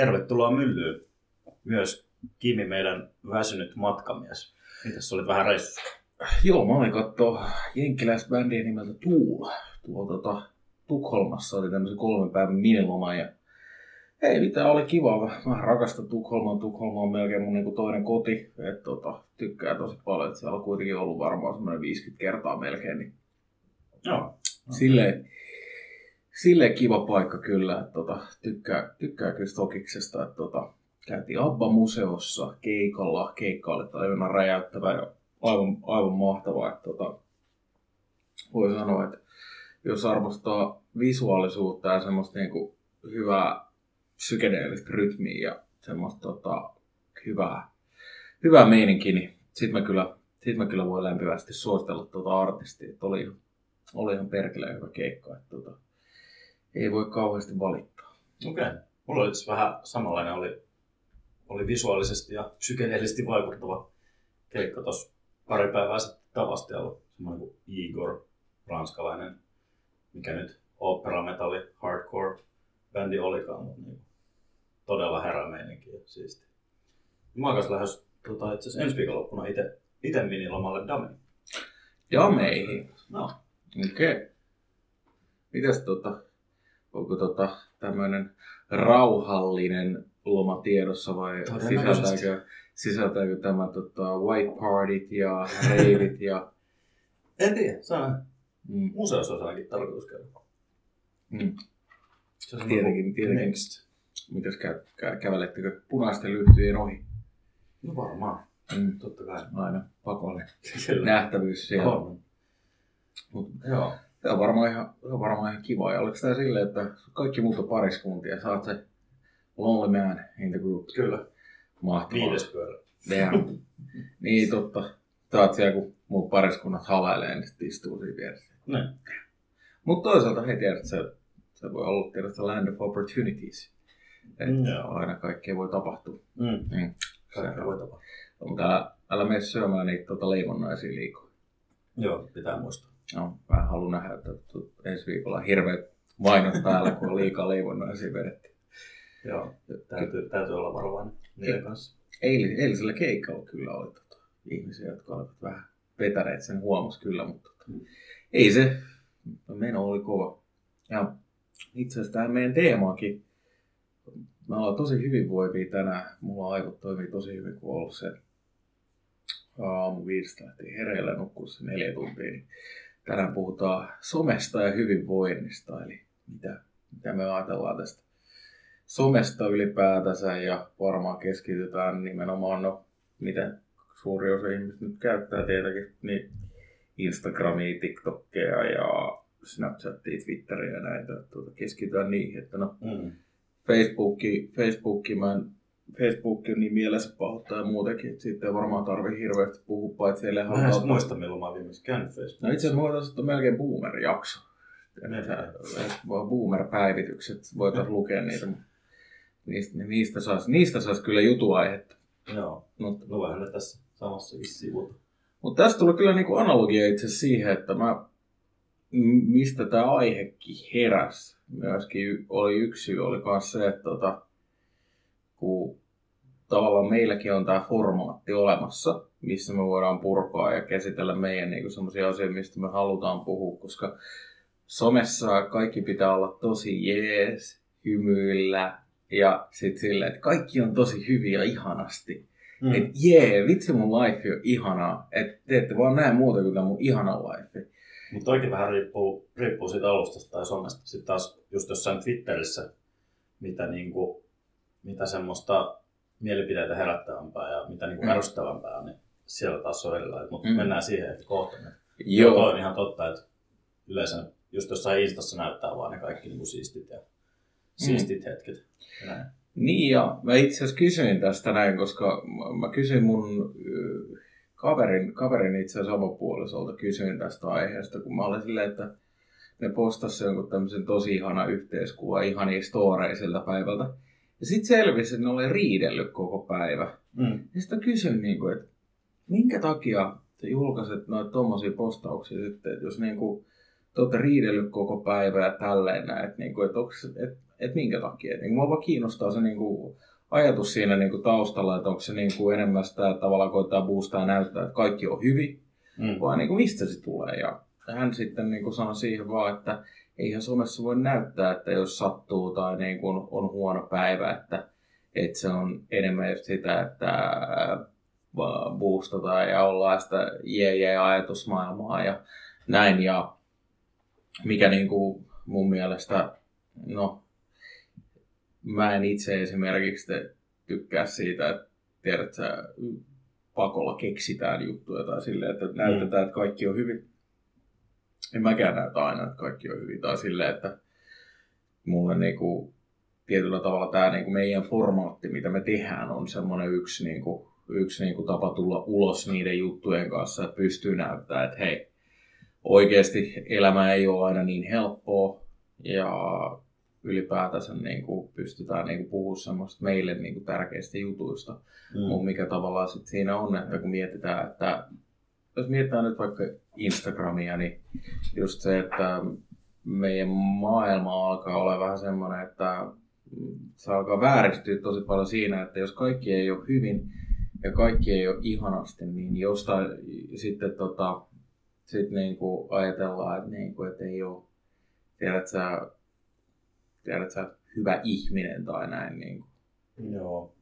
tervetuloa myllyyn. Myös Kimi, meidän väsynyt matkamies. Mitäs olit vähän reissussa? Joo, mä olin kattoo jenkkiläisbändiä nimeltä Tuul. Tuolla tota, Tukholmassa oli tämmöisen kolmen päivän miniloma ja ei mitään, oli kiva. Mä rakastan Tukholmaa. Tukholma on melkein mun niinku toinen koti. Et, tota, tykkää tosi paljon. Et siellä on kuitenkin ollut varmaan semmoinen 50 kertaa melkein. Niin Joo. silleen, silleen kiva paikka kyllä. Et, tota, tykkää, tykkää kyllä Stokiksesta. Et, tota, käytiin Abba-museossa keikalla. Keikka oli aivan räjäyttävä ja aivan, aivan mahtavaa. Et, tota, voi sanoa, että jos arvostaa visuaalisuutta ja semmoista niinku hyvää psykedeellistä rytmiä ja semmoista tota, hyvää, hyvää meininkiä, niin sit mä kyllä, sit mä kyllä voin lämpimästi suositella tuota artistia. Et oli, oli ihan perkeleen hyvä keikka. Et, tota, ei voi kauheasti valittaa. Okei. Okay. Mulla oli itse vähän samanlainen, oli, oli visuaalisesti ja psykedeellisesti vaikuttava keikka tuossa pari päivää sitten Tavastialla. Semmoinen kuin Igor, ranskalainen, mikä nyt opera, metalli, hardcore bändi olikaan, mutta niin, todella herä meininki ja siisti. Mä oon kanssa lähes tota, itse asiassa ensi viikonloppuna ite, ite minilomalle Damiin. Jameihin. No, Okei. Okay. Mitäs tota, onko tota tämmöinen rauhallinen loma tiedossa vai sisältääkö, sisältääkö tämä tota, white partyt ja reivit ja... en tiedä, se on Mm, museossa olisi ainakin tarkoitus käydä. mm. Se on Tietenkin, tietenkin. Next. Mitäs kä, kä, kävelettekö punaisten lyhtyjen ohi? No varmaan, Mm. totta kai. Aina pakollinen nähtävyys siellä. On. Mut Joo. Se on varmaan ihan, se on varmaan ihan kiva. Ja oliko tämä silleen, että kaikki muut on pariskuntia, oot se lonely man in the group. Kyllä. Mahtavaa. Viides pyörä. Niin totta. Sä oot siellä, kun muut pariskunnat halailee, niin sit istuu siinä vieressä. Niin. Mutta toisaalta hei tiedät, se, se voi olla tietysti land of opportunities. Että Mm, aina kaikkea voi tapahtua. Mm. Mm. Kaikkea voi tapahtua. Mutta älä, älä mene syömään niitä tota, leivonnaisia liikaa. Joo, pitää muistaa. No, mä haluan nähdä, että ensi viikolla hirveät mainot päällä, kun on liikaa leivonnaisia vedetty. Joo, täytyy, täytyy olla varovainen niiden kanssa. Eilis, eilisellä keikalla kyllä oli tota, ihmisiä, jotka olivat vähän vetäneet sen huomas kyllä, mutta tota, Mm. ei se, meno oli kova. Ja itse asiassa tähän meidän teemaakin, me ollaan tosi hyvinvoivia tänään, mulla aivot toimii tosi hyvin, kun on ollut se aamu viidestä lähtien hereillä nukkuu se neljä tuntia, niin tänään puhutaan somesta ja hyvinvoinnista, eli mitä, mitä me ajatellaan tästä somesta ylipäätänsä ja varmaan keskitytään nimenomaan, no mitä suuri osa ihmisistä nyt käyttää tietenkin, niin Instagramia, TikTokia ja Snapchatia, Twitteria ja näitä, tuota, keskitytään niihin, että no Mm. Facebookki, Facebookki, mä en, Facebook on niin mielessä pahoittaa ja muutenkin, että siitä ei varmaan tarvi hirveästi puhua, paitsi siellä Mä en muista, milloin mä oon viimeksi käynyt Facebookissa. No itse asiassa voitaisiin ottaa melkein boomer-jakso. Niin. Boomer-päivitykset, voitaisiin lukea niitä. mutta Niistä, niistä saisi niistä sais kyllä jutuaihetta. Joo, Mutta no voihan ne tässä samassakin sivuta. mut tästä tuli kyllä niinku analogia itse siihen, että mä, mistä tämä aihekin heräsi. Myöskin oli yksi syy, oli myös se, että tota, kun tavallaan meilläkin on tämä formaatti olemassa, missä me voidaan purkaa ja käsitellä meidän niinku sellaisia asioita, mistä me halutaan puhua, koska somessa kaikki pitää olla tosi jees, hymyillä ja sitten silleen, että kaikki on tosi hyviä ja ihanasti. Mm. Et jee, vitsi mun life on ihanaa. Että te ette vaan näe muuta kuin tämä mun ihana life. Mutta toikin vähän riippuu, riippuu siitä alustasta tai somesta. Sitten taas just jossain Twitterissä, mitä, niinku, mitä semmoista mielipiteitä herättävämpää ja mitä niinku Mm. ärsyttävämpää on, niin siellä taas on erilainen. Mutta Mm. mm. mennään siihen että kohta. Joo. Toi on ihan totta, että yleensä just jossain Instassa näyttää vaan ne kaikki niinku siistit ja siistit hetket. Ja näin. Niin ja mä itse asiassa kysyin tästä näin, koska mä- kysyin mun kaverin, kaverin itse asiassa avopuolisolta kysyin tästä aiheesta, kun mä olin silleen, että ne postasi jonkun tämmöisen tosi ihana yhteiskuva, ihania storeja siltä päivältä. Ja sitten selvisi, että ne oli riidellyt koko päivä. Mm. Ja sitten kysyin, niin kuin, että minkä takia te julkaiset noita tommosia postauksia sitten, että jos niin kuin, te olette riidellyt koko päivä ja tälleen näin, että, niin kuin, että, onks, että et minkä takia. Niin mua vaan kiinnostaa se niin kuin, ajatus siinä niin kuin, taustalla, että onko se niin kuin, enemmän sitä että tavallaan koittaa boostaa ja näyttää, että kaikki on hyvin, mm. vai niin kuin, mistä se tulee. Ja hän sitten niin kuin, sanoi siihen vaan, että eihän somessa voi näyttää, että jos sattuu tai niin kuin, on huono päivä, että, että se on enemmän just sitä, että boostataan ja ollaan sitä jee-jee-ajatusmaailmaa ja näin. Ja mikä niin kuin mun mielestä, no mä en itse esimerkiksi tykkää siitä, että tiedät sä, pakolla keksitään juttuja tai silleen, että näytetään, että kaikki on hyvin. En mäkään näytä aina, että kaikki on hyvin. Tai silleen, että mulle niinku, tietyllä tavalla tämä niinku meidän formaatti, mitä me tehdään, on semmoinen yksi niinku, yksi niin kuin tapa tulla ulos niiden juttujen kanssa, että pystyy näyttämään, että hei, oikeasti elämä ei ole aina niin helppoa ja ylipäätänsä niin kuin pystytään niin kuin puhumaan semmoista meille niin kuin tärkeistä jutuista. Mm. Mutta mikä tavallaan sit siinä on, että kun mietitään, että jos mietitään nyt vaikka Instagramia, niin just se, että meidän maailma alkaa olla vähän semmoinen, että se alkaa vääristyä tosi paljon siinä, että jos kaikki ei ole hyvin, ja kaikki ei ole ihanasti, niin jostain sitten tota, sit niinku ajatellaan, että, niinku, että ei ole, tiedät sä, tiedät sä, hyvä ihminen tai näin. Niinku. Joo.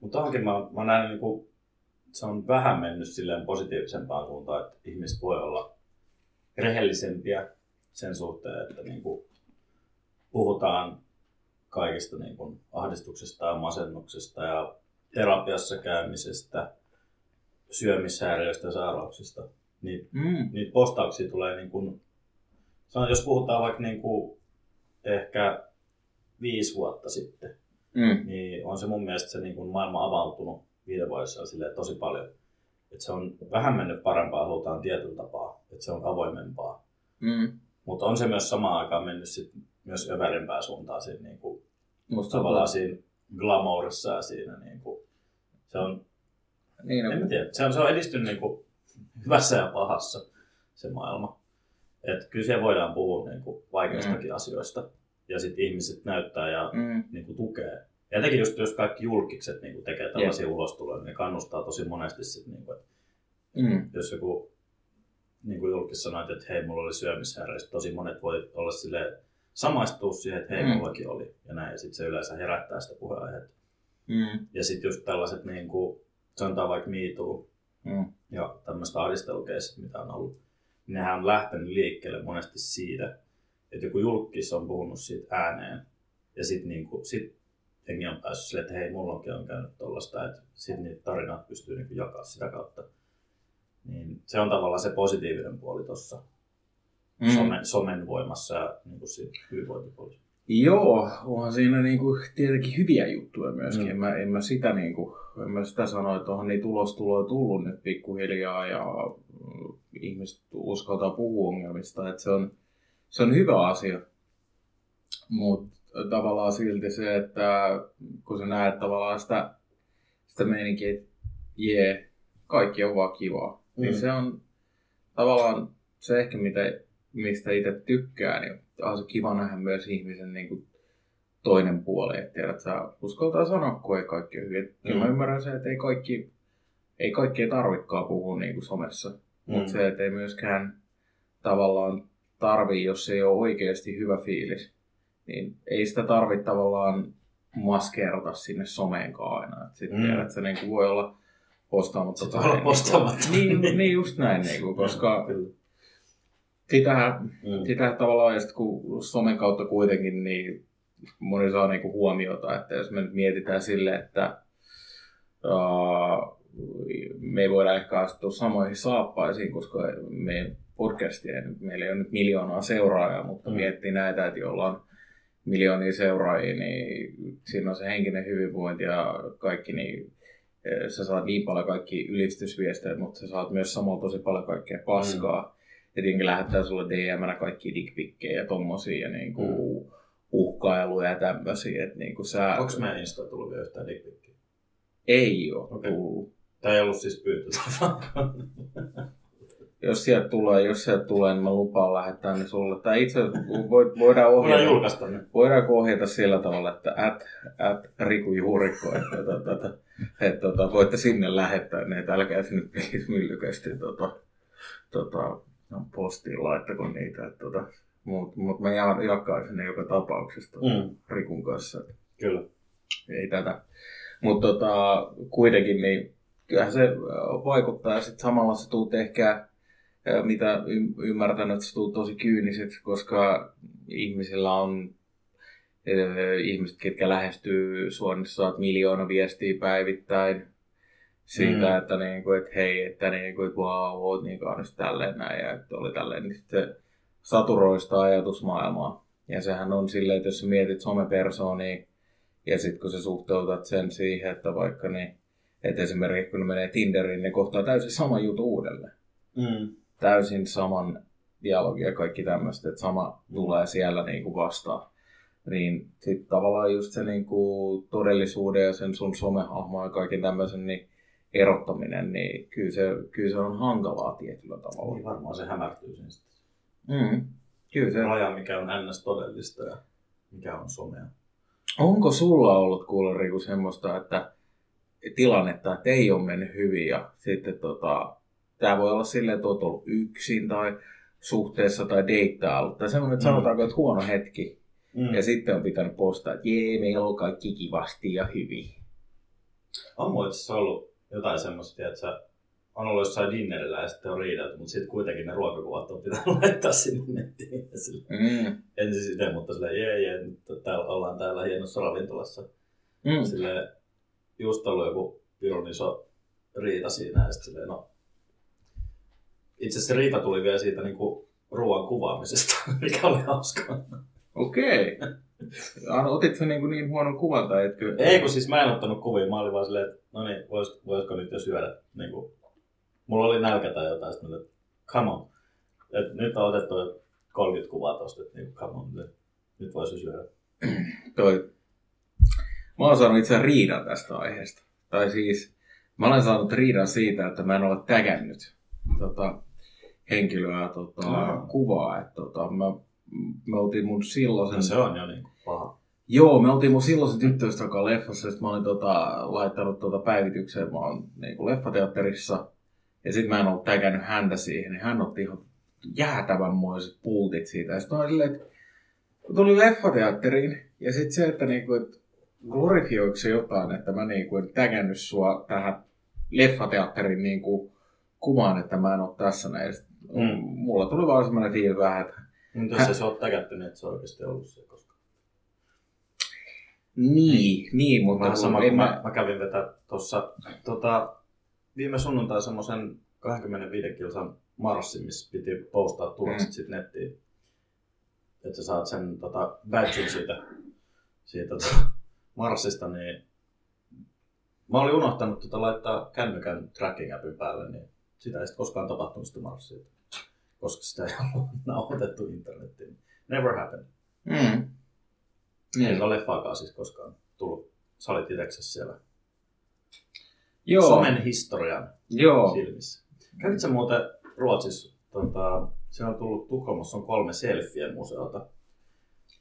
Mutta onkin mä, mä näen, niinku, se on vähän mennyt silleen positiivisempaan suuntaan, että ihmiset voi olla rehellisempiä sen suhteen, että niinku, puhutaan kaikista niinku, ahdistuksesta ja masennuksesta ja terapiassa käymisestä, syömishäiriöistä ja sairauksista. Niitä, mm. niitä postauksia tulee niin kuin, jos puhutaan vaikka niin kuin ehkä viisi vuotta sitten, mm. niin on se mun mielestä se niin kuin maailma avautunut viiden vuodessa silleen tosi paljon. Että se on vähän mennyt parempaa, halutaan tietyllä tapaa, että se on avoimempaa. Mm. Mutta on se myös samaan aikaan mennyt sit myös övärimpää suuntaan siinä, niin kuin, Musta tavallaan siinä glamourissa ja siinä niin kuin, se on, niin, en no. tiedä, se on, se on edistynyt niin kuin hyvässä ja pahassa se maailma. Et kyllä siellä voidaan puhua niin kuin vaikeistakin mm. asioista ja sitten ihmiset näyttää ja mm. niin kuin tukee. Ja etenkin just jos kaikki julkikset niin tekee tällaisia yeah. ulostuloja, niin ne kannustaa tosi monesti sit, niin kuin, että mm. jos joku niin kuin julkis sanoo, että hei, mulla oli syömishäiriö, tosi monet voi olla sille samaistua siihen, että hei, mm. mullakin oli. Ja näin, ja sitten se yleensä herättää sitä puheenaihetta. Mm. Ja sitten just tällaiset, niin kuin, sanotaan vaikka MeToo mm. ja tämmöistä ahdistelukeissit, mitä on ollut, niin nehän on lähtenyt liikkeelle monesti siitä, että joku julkis on puhunut siitä ääneen. Ja sitten niin sit hengi on päässyt silleen, että hei, mullakin on käynyt tuollaista, että sitten niitä tarinat pystyy niin jakaa sitä kautta. Niin se on tavallaan se positiivinen puoli tuossa mm. somen, somen voimassa ja niin kuin siinä hyvinvointipuolissa. Joo, onhan siinä niinku tietenkin hyviä juttuja myöskin. Mm. En, mä, en, mä sitä niinku, en mä sitä sano, että onhan niitä ulostuloja tullut nyt pikkuhiljaa ja mm, ihmiset uskaltaa puhua ongelmista. Että se, on, se on hyvä asia. Mutta tavallaan silti se, että kun sä näet tavallaan sitä, sitä meininkiä, että jee, kaikki on vaan kivaa. Niin mm. Niin se on tavallaan se ehkä, mitä, mistä itse tykkää, niin on se kiva nähdä myös ihmisen niin kuin toinen puoli, että tiedät, sä uskaltaa sanoa, kun ei kaikki ole hyvin. Mm. mä ymmärrän se, että ei kaikki, ei kaikki tarvikaan puhua niin kuin somessa, mm. mutta se, että ei myöskään tavallaan tarvii, jos ei ole oikeasti hyvä fiilis, niin ei sitä tarvitse tavallaan maskerata sinne someenkaan aina. Sitten mm. tiedät, se niin kuin voi olla postaamatta. Sitten voi olla postaamatta. Niin, niin, just näin, niin kuin, koska sitähän, mm. tavallaan, ja kun somen kautta kuitenkin, niin moni saa niinku huomiota, että jos me nyt mietitään sille, että uh, me ei voida ehkä astua samoihin saappaisiin, koska meidän podcastia, meillä ei ole nyt miljoonaa seuraajaa, mutta mm. miettii näitä, että jolla on miljoonia seuraajia, niin siinä on se henkinen hyvinvointi ja kaikki, niin e, sä saat niin paljon kaikki ylistysviestejä, mutta sä saat myös samalla tosi paljon kaikkea paskaa. Mm tietenkin lähettää sulle DM-nä kaikki dickpikkejä ja tommosia ja niinku mm. uhkailuja ja tämmösiä. Että niinku sä... Onko meidän Insta tullut vielä yhtään dickpikkiä? Ei oo okay. tullut. Tämä ei ollut siis pyyntö. jos sieltä tulee, jos sieltä tulee, niin mä lupaan lähettää ne sulle. Tai itse asiassa voidaan ohjata, Voidaan julkaista ne. voidaan ohjata sillä tavalla, että at, at Riku Juurikko, että, että, että, että, että voitte sinne lähettää ne, että älkää sinne please myllykästi tota, tota, no, postiin laittako niitä. Että, tota, mutta mut mä ja- jakaisin ne joka tapauksessa tota, Mm. Rikun kanssa. Kyllä. Ei tätä. Mutta tota, kuitenkin niin kyllähän se vaikuttaa ja sitten samalla sä tuut ehkä, mitä ymmärtänyt, että sä tuut tosi kyyniseksi, koska ihmisillä on ihmiset, ketkä lähestyy sua, niin saat miljoona viestiä päivittäin siitä, Mm. että, niinku, että hei, että, niinku, että wow, oot niin kaunis tälleen näin ja että oli tälleen, niin sit se saturoista ajatusmaailmaa. Ja sehän on silleen, että jos sä mietit somepersoonia, ja sitten kun sä suhteutat sen siihen, että vaikka niin, että esimerkiksi kun ne menee Tinderiin, ne kohtaa täysin sama juttu uudelleen. Mm. Täysin saman dialogi ja kaikki tämmöistä, että sama tulee siellä niin kuin vastaan. Niin sitten tavallaan just se niin kuin todellisuuden ja sen sun somehahmon ja kaiken tämmöisen niin erottaminen, niin kyllä se, kyllä se on hankalaa tietyllä tavalla. Niin varmaan se hämärtyy siinä sitten. Mm. Kyllä se, Se raja, mikä on ns. todellista ja mikä on somea. Onko sulla ollut kuule Riku semmoista, että tilannetta, että ei ole mennyt hyvin ja sitten tota, tämä voi olla silleen, että olet ollut yksin tai suhteessa tai deittailut tai semmoinen, että Mm. sanotaanko, että huono hetki Mm. ja sitten on pitänyt postaa, että jee, meillä on kaikki kivasti ja hyvin. On mulla itse ollut jotain semmoista, että sä on ollut jossain dinnerillä ja sitten on riidelty, mutta sitten kuitenkin ne ruokakuvat on pitänyt laittaa sinne nettiin. Mm. ensin sitä, mutta sille jee, jee, nyt täällä, ollaan täällä hienossa ravintolassa. Mm. Sille just ollut joku pirun iso riita siinä ja sitten silleen, no itse asiassa riita tuli vielä siitä niinku ruoan kuvaamisesta, mikä oli hauskaa. Okei. Okay. Otit sä niin, kuin niin huonon kuvan tai etkö? Ei kun siis mä en ottanut kuvia, mä olin vaan silleen, että no niin, vois, voisiko nyt jo syödä. Niin kuin, mulla oli nälkä tai jotain, sitten mä olin, että come on. Et nyt on otettu jo 30 kuvaa tosta, että niin, come on, nyt, nyt voisi syödä. toi. Mä oon saanut itse riidan tästä aiheesta. Tai siis, mä olen saanut riidan siitä, että mä en ole tägännyt tota, henkilöä tota, Aa. kuvaa. Et, tota, mä, me oltiin mun silloisen... No se on jo niin paha. Joo, me oltiin mun silloisen tyttöystävän kanssa leffassa, ja mä olin tota, laittanut tota päivitykseen, mä oon niin leffateatterissa, ja sitten mä en ollut tägännyt häntä siihen, niin hän otti ihan jäätävänmoiset pultit siitä. Ja sitten mä olin silleen, että tuli leffateatteriin, ja sitten se, että niinku, et glorifioiko se jotain, että mä niinku en tägännyt sua tähän leffateatterin niinku kuvaan, että mä en ole tässä näin. Mm. Mulla tuli vaan semmoinen fiilis vähän, että Mutta jos ei se ole täkätty, niin et se on oikeasti ollut se koskaan. niin, niin mutta Vähän kun sama en kuin mä, mä kävin vetää tuossa tota, viime sunnuntai semmoisen 25 kilsan marssin, missä piti postaa tulokset Mm. sitten nettiin. Että sä saat sen tota, badgen siitä, siitä tota, marssista, niin mä olin unohtanut tota, laittaa kännykän tracking appin päälle, niin sitä ei sitten koskaan tapahtunut sitä marssia. Koska sitä ei ollut nauhoitettu internettiin. Never happened. Mm. Ei Niin. ole leffaakaan siis koskaan tullut. Sä olit itseksesi siellä Joo, somen historian joo. silmissä. Kävit sä muuten Ruotsissa, tota, siellä on tullut Tukholmassa on kolme selfien museota.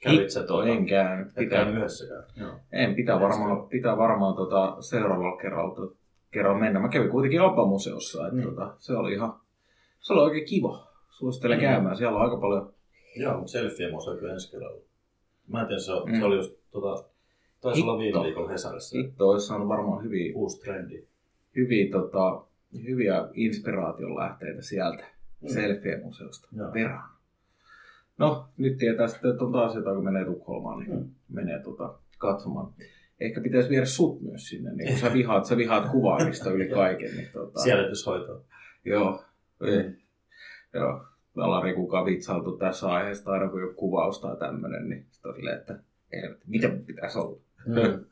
Kävit sä tuota, en käynyt. Pitää, yhdessäkään? Joo. en, pitää varmaan, pitää varmaan tota, seuraavalla kerralla, kerralla mennä. Mä kävin kuitenkin Abba-museossa, että Mm. tota, se oli ihan, se oli oikein kiva. Suosittelen Mm. käymään, siellä on aika paljon. Joo, mutta selfien museo kyllä ensi kerralla. Mä en tiedä, se, mm. Mm. se oli just, tota, taisi olla viime viikolla Hesarissa Hitto olisi saanut varmaan hyviä, uusi trendi. hyviä, tota, hyviä inspiraation lähteitä sieltä Mm. selfie-museosta perään. No, nyt tietää sitten, että on taas jotain, kun menee Tukholmaan, niin Mm. menee tota, katsomaan. Ehkä pitäisi viedä sut myös sinne, niin kun sä vihaat, sä vihaat kuvaamista yli kaiken. Niin, tota, Sielityshoitoa. Joo, ei. Joo. Me ollaan Rikukaan vitsailtu tässä aiheesta aina, kun joku kuvaus tai tämmöinen, niin sitten on silleen, että ei, mitä pitäisi olla. Mm.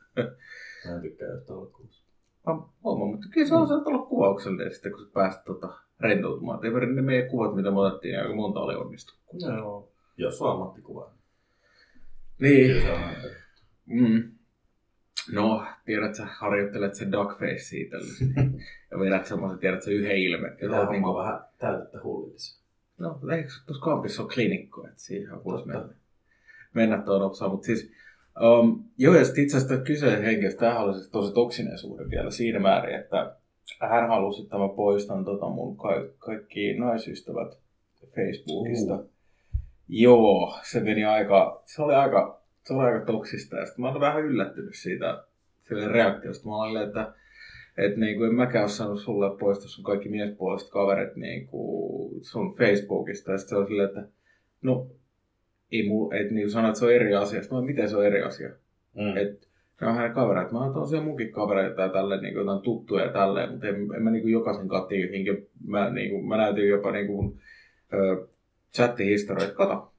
Mä en tykkää olla kuvassa. Mä huomaan, mutta kyllä se on saattaa olla kuvauksellinen sitten, kun sä pääset tota, rentoutumaan. Ei ne meidän kuvat, mitä me otettiin, aika monta oli onnistu. Joo. Jos on ammattikuva, Niin. kyllä se on aina. Mm. No, tiedät sä, harjoittelet se duckface itsellesi. ja vedät semmoisen, tiedät sä, yhden ilme. Ja Pitää niin vähän täytettä hullitissa. No, eikö tuossa kampissa ole klinikko, että siihen voisi mennä, mennä tuon opsaan. Mutta siis, um, joo, ja sitten itse asiassa kyseisen henkilöstä, tämähän oli siis tosi toksinen suhde vielä siinä määrin, että hän halusi, että mä poistan tota mun ka- kaikki naisystävät Facebookista. Uh. Joo, se meni aika, se oli aika, se oli aika toksista. Ja sitten mä olen vähän yllättynyt siitä sille reaktiosta. Mä olin, että että niin kuin en mäkään ole saanut sulle poistaa sun kaikki miespuoliset kaverit niin kuin sun Facebookista. Ja sitten se on silleen, että no, ei muu, et niin sanoit, että se on eri asia. Sitten mä, miten se on eri asia? Mm. Et, ne on hänen kavereita. Mä oon tosiaan munkin kavereita ja tälleen, niin kuin, tuttuja ja tälleen, mutta en, en mä niin kuin jokaisen kattiin, mä, niin kuin, mä näytin jopa niin kuin, ö, chattihistorioita. Kato,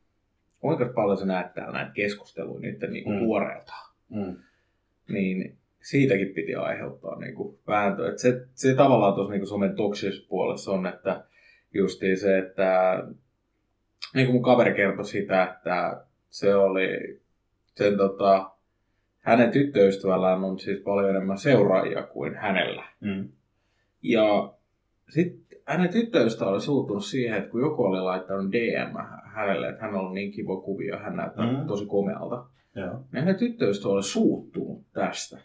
kuinka paljon sä näet täällä näitä keskusteluja nyt niin kuin mm. tuoreelta. Mm. Niin siitäkin piti aiheuttaa niin kuin vääntö. Et se, se tavallaan tuossa niin somen toksisessa puolessa on, että justiin se, että niin kuin mun kaveri kertoi sitä, että se oli sen tota, hänen tyttöystävällään on siis paljon enemmän seuraajia kuin hänellä. Mm. Ja sitten hänen tyttöystävä oli suuttunut siihen, että kun joku oli laittanut DM hänelle, että hän on niin kiva kuvia, hän näyttää mm. tosi komealta. Joo. Niin hänen tyttöystävä oli suuttunut tästä.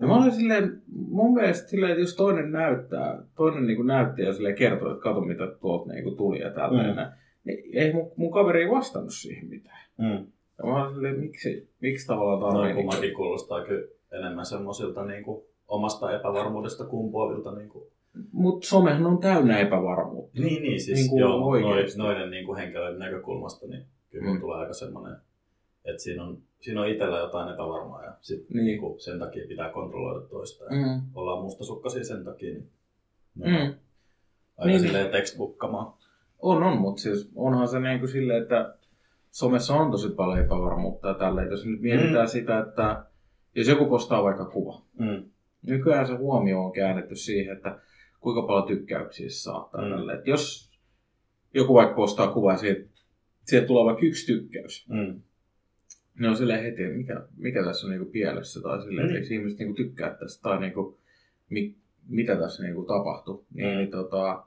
Ja mä olin silleen, mun mielestä silleen, että jos toinen näyttää, toinen niin näytti ja silleen kertoo, että kato mitä tuolta niin tuli ja tälleen, mm. niin ei mun, mun kaveri ei vastannut siihen mitään. Mm. Ja mä olin silleen, miksi, miksi tavallaan tarvii... Noin niin kuulostaa kyllä enemmän semmoisilta niin kuin, omasta epävarmuudesta kumpuavilta. Niin kuin... Mutta somehan on täynnä epävarmuutta. Niin, niin siis niin kuin joo, noiden, noiden niin kuin henkilöiden näkökulmasta, niin kyllä mm. tulee aika semmoinen, että siinä on siinä on itsellä jotain epävarmaa ja sit niin. Niin kuin sen takia pitää kontrolloida toista. Ja mm. Ollaan mustasukkaisia sen takia, niin no, mm. aika niin, silleen textbookamaan. On, on, mutta siis onhan se niin kuin silleen, että somessa on tosi paljon epävarmuutta ja tälleen. Jos nyt mietitään mm. sitä, että jos joku postaa vaikka kuva, mm. nykyään se huomio on käännetty siihen, että kuinka paljon tykkäyksiä se saattaa mm. tälle. Että jos joku vaikka postaa kuvaa siitä, siitä tulee vaikka yksi tykkäys, mm ne on silleen heti, mikä, mikä tässä on niinku pielessä tai silleen, mm. että ihmiset niinku tykkää tästä tai niinku, mi, mitä tässä niinku tapahtui. Niin, mm. niin tota,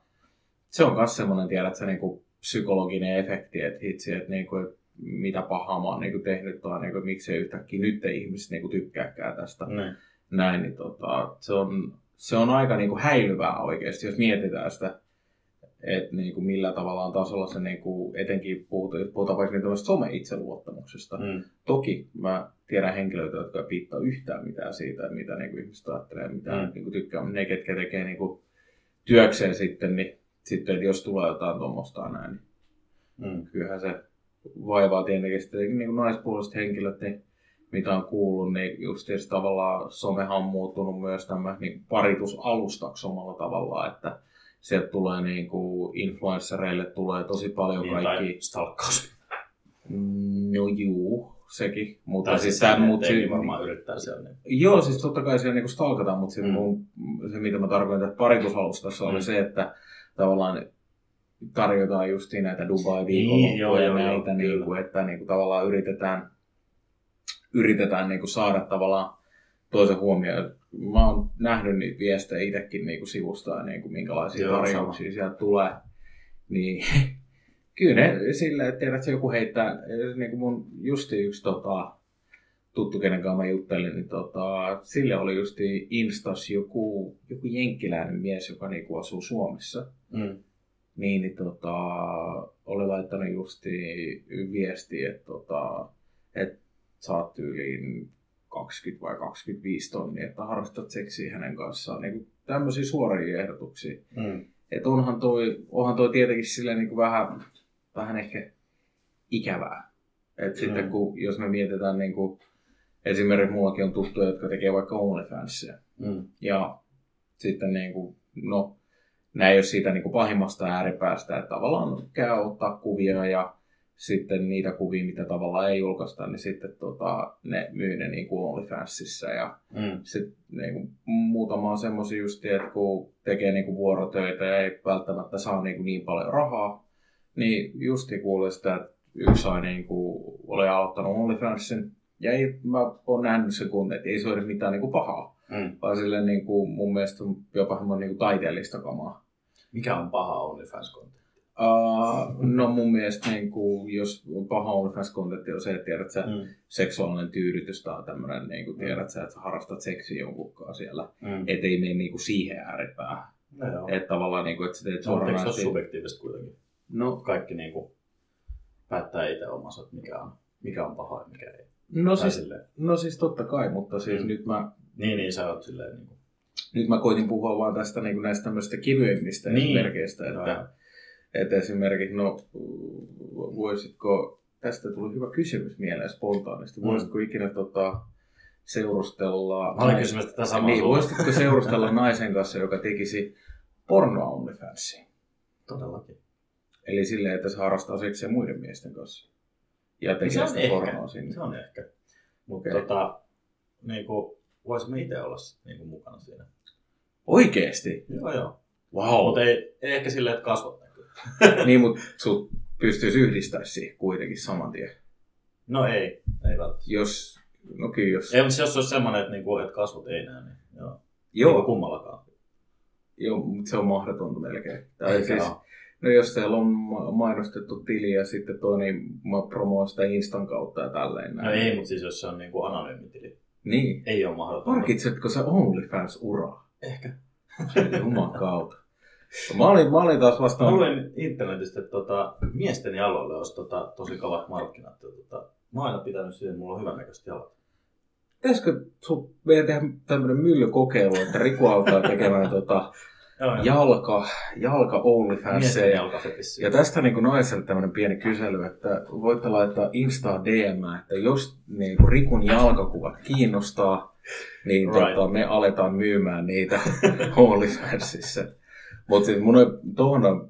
se on myös semmoinen, tiedät sä, niinku psykologinen efekti, että hitsi, että niinku, et mitä pahaa mä oon niinku tehnyt tai niinku, miksei yhtäkkiä nyt ei ihmiset niinku tykkääkään tästä. Mm. Näin, niin tota, se, on, se on aika niinku häilyvää oikeasti, jos mietitään sitä että niin kuin millä tavallaan tasolla se niin kuin, etenkin puhutaan, puhutaan vaikka niin some-itseluottamuksesta. Mm. Toki mä tiedän henkilöitä, jotka ei piittaa yhtään mitään siitä, mitä niin kuin ihmiset ajattelee, mitä mm. niin kuin tykkää. Ne, ketkä tekee niin kuin, työkseen sitten, niin sitten, että jos tulee jotain tuommoista näin, niin mm. kyllähän se vaivaa tietenkin sitten niin kuin naispuoliset henkilöt, niin mitä on kuullut, niin just tavallaan somehan on muuttunut myös tämmöinen niin paritusalustaksi omalla tavallaan, että sieltä tulee niin kuin influenssereille tulee tosi paljon niin, kaikki... stalkkaus. No juu, sekin. Mutta tai siis, tämän, mutta se, varmaan yrittää siellä. Niin. Joo, siis totta kai siellä niin stalkataan, mutta mm. mun, se mitä mä tarkoitan, että paritusalustassa mm. oli se, että tavallaan tarjotaan just näitä Dubai-viikonloppuja niin, ja näitä, joo, niin kuin, että niin kuin, tavallaan yritetään, yritetään niin kuin, saada tavallaan toisen huomioon. Mä oon nähnyt niitä viestejä itsekin niin kuin sivusta ja niin kuin minkälaisia Joo, tarjouksia sama. sieltä tulee. Niin kyllä ne silleen, että tiedät, joku heittää, niin kuin mun justi yksi tota, tuttu, kenen kanssa mä juttelin, niin tota, sille oli justi Instas joku, joku jenkkiläinen mies, joka niin kuin asuu Suomessa. Mm. Niin, niin tota, oli laittanut justi viestiä, että, tota, että saat tyyliin 20 vai 25 tonnia, että harrastat seksiä hänen kanssaan. Niin kuin tämmöisiä suoria ehdotuksia. Mm. Että onhan toi, onhan toi tietenkin silleen niin kuin vähän, vähän ehkä ikävää. Että mm. sitten kun, jos me mietitään niin kuin, esimerkiksi mullakin on tuttuja, jotka tekee vaikka OnlyFansia. Mm. Ja sitten niin kuin, no, nämä ei ole siitä niin kuin pahimmasta ääripäästä, että tavallaan käy ottaa kuvia ja sitten niitä kuvia, mitä tavallaan ei julkaista, niin sitten tota, ne myy ne niin kuin OnlyFansissa. Ja mm. sitten niin kuin, muutama on semmoisia just, että kun tekee niin kuin vuorotöitä ja ei välttämättä saa niin, kuin niin paljon rahaa, niin justi kuulee sitä, että yksi sai niin kuin, oli aloittanut OnlyFansin Ja ei, mä oon nähnyt sen kunnin, että ei se ole mitään niin kuin pahaa. Mm. Vaan silleen niin kuin, mun mielestä jopa hieman niin kuin taiteellista kamaa. Mikä on paha OnlyFans-kontentti? Uh, no mun mielestä niin kuin, jos paha OnlyFans-kontentti on se, että tiedät sä, Mm. seksuaalinen tyydytys tai tämmöinen, niin kuin, tiedät sä, että sä harrastat seksiä jonkunkaan siellä. Mm. Et ei mene niin kuin siihen ääripäähän. No. Että tavallaan, niin kuin, että sä teet No, mutta eikö se suoranaisesti... subjektiivista kuitenkin? No, Kaikki niinku päättää itse omansa, että mikä on, mikä on paha ja mikä ei. no, Tai siis, silleen, no siis totta kai, mutta siis Mm. nyt mä niin, niin sä oot silleen niinku... nyt mä koitin puhua vaan tästä niin kuin näistä tämmöisistä kivyimmistä Niin. esimerkkeistä, että, joo. Että esimerkiksi, no voisitko, tästä tuli hyvä kysymys mieleen spontaanisti, Mm. voisitko ikinä tota, seurustella... Mä olin kysymässä tätä samaa Niin, voisitko seurustella naisen kanssa, joka tekisi porno OnlyFansia? Todellakin. Eli silleen, että se harrastaa seksiä muiden miesten kanssa. Ja Se tekee on sitä ehkä. pornoa sinne. Se on ehkä. Mutta Okei. tota, niinku, voisimme itse olla sit niinku mukana siinä. Oikeesti? Joo, joo. Wow. Mutta ei, ei, ehkä silleen, että kasvot. niin, mutta sut pystyisi yhdistämään siihen kuitenkin saman tien. No ei, ei välttämättä. Jos, no kyllä jos... Ei, mutta jos se olisi semmoinen, että, niinku, että kasvot ei näe, niin joo. Joo, Niinku kummallakaan. Joo, mutta se on mahdotonta melkein. Tai Eikä siis, no jos teillä on ma- mainostettu tili ja sitten toi, niin mä promoon sitä Instan kautta ja tälleen No näin. ei, mutta siis jos se on niinku anonyymitili. Niin. Ei ole mahdotonta. Harkitsetko sä OnlyFans-uraa? Ehkä. Juman kautta. Mä olin, mä olin taas Mä vastaan... luin internetistä, että tota, miesten jaloille olisi tota, tosi kavat markkinat. Ja, tota, mä oon aina pitänyt siihen, että mulla on hyvännäköiset jalat. Pitäisikö sun meidän tehdä tämmönen myllykokeilu, että Riku alkaa tekemään tota, jalka, jalka jalkafetissi. Ja tästä niin naiselle tämmöinen pieni kysely, että voitte laittaa Insta DM, että jos niin kuin Rikun jalkakuvat kiinnostaa, niin Right. tota, me aletaan myymään niitä OnlyFansissa. Mutta siis mun on tuohon on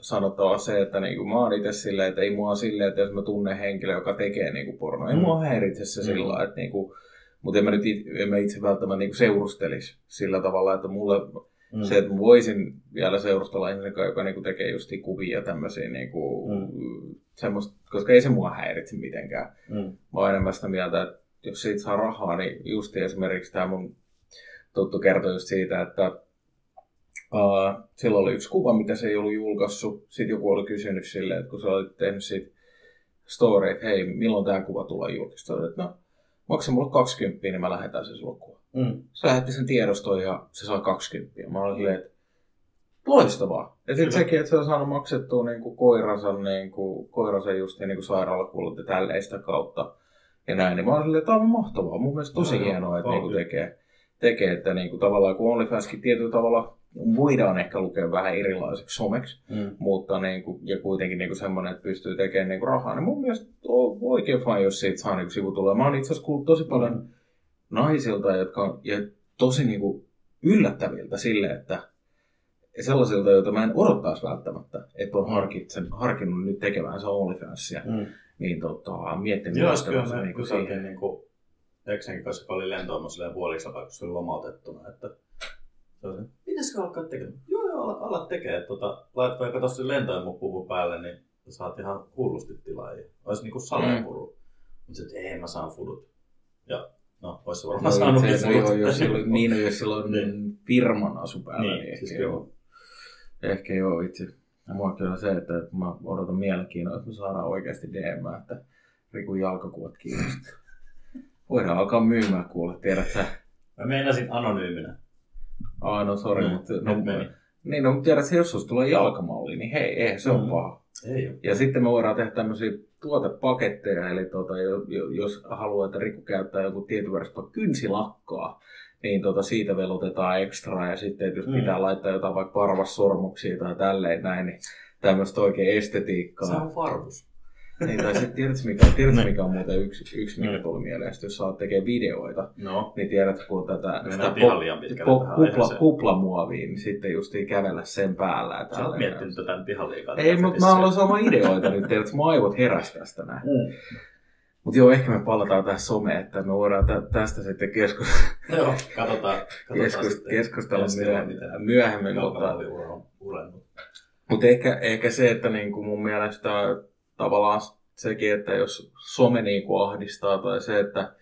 sanottava se, että niinku, mä oon itse silleen, että ei mua silleen, että jos mä tunnen henkilö, joka tekee niinku pornoa, ei Mm. mua häiritse se Mm. sillä että niinku, mutta en mä nyt it, en mä itse välttämättä niinku seurustelisi sillä tavalla, että mulle Mm. se, että voisin vielä seurustella ihmisen kanssa, joka niinku tekee just kuvia ja tämmöisiä, niinku, Mm. semmoista, koska ei se mua häiritse mitenkään. Mm. Mä oon enemmän sitä mieltä, että jos siitä saa rahaa, niin just esimerkiksi tämä mun tuttu kertoi just siitä, että uh, silloin oli yksi kuva, mitä se ei ollut julkaissut. Sitten joku oli kysynyt silleen, että kun sä olit tehnyt siitä story, että hei, milloin tämä kuva tulee julkista? Että no, maksa mulle 20, niin mä lähetän sen sulle kuva. Mm. Se lähetti sen tiedostoon ja se sai 20. Mä olin silleen, että loistavaa. Ja sitten sekin, että se on saanut maksettua niin kuin koiransa, niin kuin, koiransa just niin kuin sairaalakulut ja tälleen sitä kautta. Ja näin, niin mä olin silleen, että tämä on mahtavaa. Mun mielestä tosi joo, hienoa, että niin kuin tekee, tekee, että niin kuin tavallaan kun OnlyFanskin tietyllä tavalla voidaan ehkä lukea vähän erilaiseksi someksi, Mm. mutta niin kuin, ja kuitenkin niin kuin semmoinen, että pystyy tekemään niin kuin rahaa, niin mun mielestä on oikein fine, jos siitä saa niin sivutuloja. Mä oon itse asiassa kuullut tosi paljon Mm. naisilta, jotka on ja tosi niin kuin yllättäviltä sille, että sellaisilta, joita mä en odottaisi välttämättä, että on harkitsen, harkinnut nyt tekevään se OnlyFansia, Mm. niin tota, miettinyt Joo, kyllä me niin kuin siihen. niin kuin kanssa, joka oli lentoimassa silleen puoliksi kun se oli lomautettuna, että se, pitäisikö alkaa tekemään? Joo, joo, ala, ala tekee. Tota, lait vaikka tuossa lentoimupuvun päälle, niin sä saat ihan hullusti tilaa. Ja olisi niinku salepuru. Mm. Mutta sitten ei, mä saan fudut. Ja no, olisi se varmaan No, saanutkin se, no, joo, jos silloin, niin, no, jos silloin Niin. firman asu päällä, niin, Niin, niin ehkä, siis siis joo. ehkä joo itse. Ja Mua kyllä se, että mä odotan mielenkiinnolla, että me saadaan oikeasti DM, että Rikun jalkakuvat kiinnostaa. Voidaan alkaa myymään kuule, tiedät sä. Mä meinasin anonyyminä. Aa, no sori, Mm, mutta nyt no, meni. niin, no, mutta tiedät sä, jos susta tulee jalkamalli, niin hei, eihän se mm. Mm. ole paha. Ei oo. Ja sitten me voidaan tehdä tämmöisiä tuotepaketteja, eli tota, jo- jos haluaa, että Riku käyttää joku tietyn verran kynsilakkaa, niin tota, siitä velotetaan ekstraa ja sitten, että jos Mm. pitää laittaa jotain vaikka parvassormuksia tai tälleen näin, niin tämmöistä oikein estetiikkaa. Se on varvus. Niin, tai sitten tiedätkö mikä, tiedätkö, Niin. mikä on muuten yksi, yksi mikä Mm. tuli mieleen, Sitten jos sä tekee videoita, No, niin tiedätkö, kun tätä mennään sitä ihan liian po, tähän kupla, kuplamuovia, niin sitten justiin kävellä sen päällä. Sä oot miettinyt tätä nyt ihan liikaa. Ei, mutta mä aloin saamaan ideoita nyt, tiedät, mun aivot heräs tästä näin. Mm. Mutta joo, ehkä me palataan tähän someen, että me voidaan tä- tästä sitten keskus- Joo, katsotaan, katsotaan keskus- sitten. keskustella ensi myö- kerralla, miten myöhemmin. Mutta, mutta ehkä, ehkä se, että niinku mun mielestä tavallaan sekin, että jos some niin kuin ahdistaa tai se, että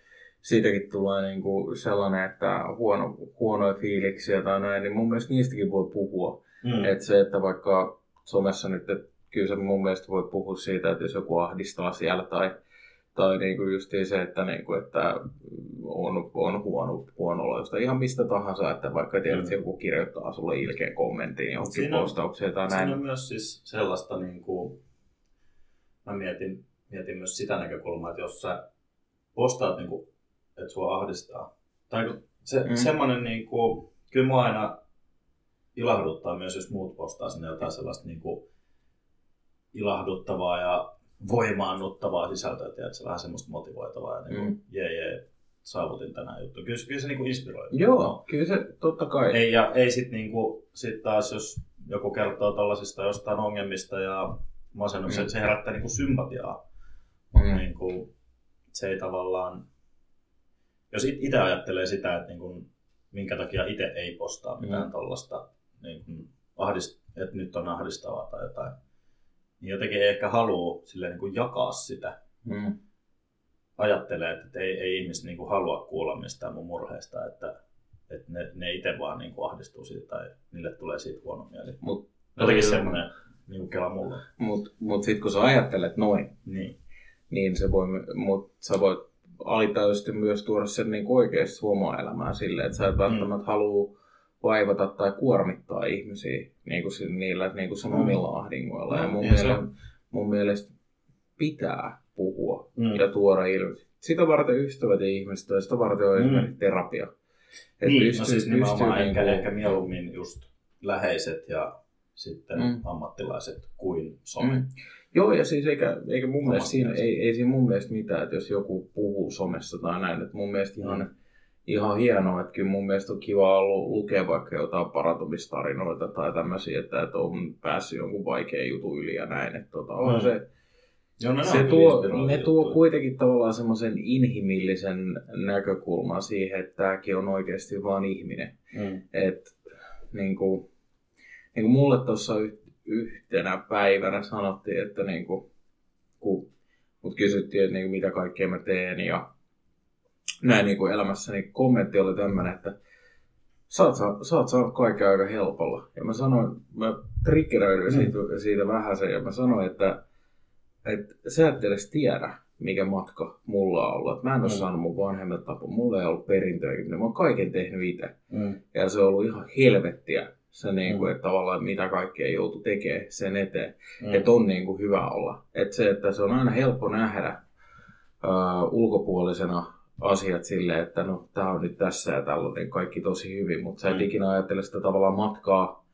siitäkin tulee niin kuin sellainen, että huono, huonoja fiiliksiä tai näin, niin mun mielestä niistäkin voi puhua. Mm. Että se, että vaikka somessa nyt, että kyllä se mun mielestä voi puhua siitä, että jos joku ahdistaa siellä tai, tai niin kuin justiin se, että, niin kuin, että on, on huono, huono josta ihan mistä tahansa, että vaikka tiedät, että mm. joku kirjoittaa sulle ilkeän kommentin johonkin postaukseen tai näin. Siinä on myös siis sellaista, niin kuin, mä mietin, mietin myös sitä näkökulmaa, että jos sä postaat, niin kuin, että sua ahdistaa, tai se, mm. semmoinen, niin kuin, kyllä mua aina ilahduttaa myös, jos muut postaa sinne jotain sellaista niin kuin, ilahduttavaa ja voimaannuttavaa sisältöä, tiedätkö, vähän semmoista motivoitavaa ja niin kuin, mm. jee, jee, saavutin tänään juttu. Kyllä, kyllä se niin kuin inspiroi. Joo, no. kyllä se totta kai. Ei, ja ei sitten niin kuin, sit taas, jos joku kertoo tällaisista jostain ongelmista ja masennuksia, mm. se herättää niin kuin sympatiaa. Mm. Niin kuin, se ei tavallaan, jos itse ajattelee sitä, että niin kuin, minkä takia itse ei postaa mitään mm. tuollaista, niin kuin, ahdist, että nyt on ahdistavaa tai jotain, niin jotenkin ei ehkä halua silleen, niin kuin jakaa sitä. Mm. Ajattelee, että ei, ei ihmiset niin kuin halua kuulla mistään mun murheesta, että, että ne, ne itse vaan niin kuin ahdistuu siitä tai niille tulee siitä huono mieli. Mut, jotenkin semmoinen niin kuin kela mulle. Mutta mut sitten kun sä ajattelet noin, niin, niin se voi, mut sä voit alitajuisesti myös tuoda sen niin oikeasti suomaa elämään silleen, että sä et välttämättä mm. halua vaivata tai kuormittaa ihmisiä niin kuin niillä niin kuin sen mm. omilla ahdingoilla. No, ja mun, mielestä, mun mielestä pitää puhua mm. ja tuoda ilmi. Sitä varten ystävät ja ihmiset ja sitä varten on mm. esimerkiksi terapia. Et niin, pystyy, no siis ehkä, niin kuin... ehkä mieluummin just läheiset ja sitten mm. ammattilaiset kuin some. Mm. Joo, ja siis eikä, eikä mun mielestä siinä, ei, ei siinä mun mielestä mitään, että jos joku puhuu somessa tai näin, että mun mielestä ihan mm ihan hienoa, että kyllä mun mielestä on kiva ollut lukea vaikka jotain parantumistarinoita tai tämmöisiä, että, että on päässyt jonkun vaikean jutun yli ja näin. Että tota, on mm. se, Joo, ne, se tuo, ne tuo kuitenkin tavallaan semmoisen inhimillisen näkökulman siihen, että tämäkin on oikeasti vain ihminen. Mm. Et, niin kuin, niin kuin mulle tuossa yhtenä päivänä sanottiin, että niin kuin, kun mut kysyttiin, että niin kuin, mitä kaikkea mä teen ja näin niin kuin elämässä, niin kommentti oli tämmöinen, että sä oot, sä oot saanut kaiken aika helpolla. Ja mä sanoin, mä triggeröidyin mm. siitä, siitä vähän sen, ja mä sanoin, että, että sä et edes tiedä, mikä matka mulla on ollut. Mä en ole mm. saanut mun vanhemmat tapu, mulla ei ollut perintöä, mä oon kaiken tehnyt itse. Mm. Ja se on ollut ihan helvettiä, se niin kuin, mm. että tavallaan mitä kaikkea joutuu tekemään sen eteen. Mm. Että on niin kuin hyvä olla. Että se, että se on aina helppo nähdä uh, ulkopuolisena asiat silleen, että no tämä on nyt tässä ja tällainen niin kaikki tosi hyvin, mutta sä et mm. ikinä ajattele sitä tavallaan matkaa,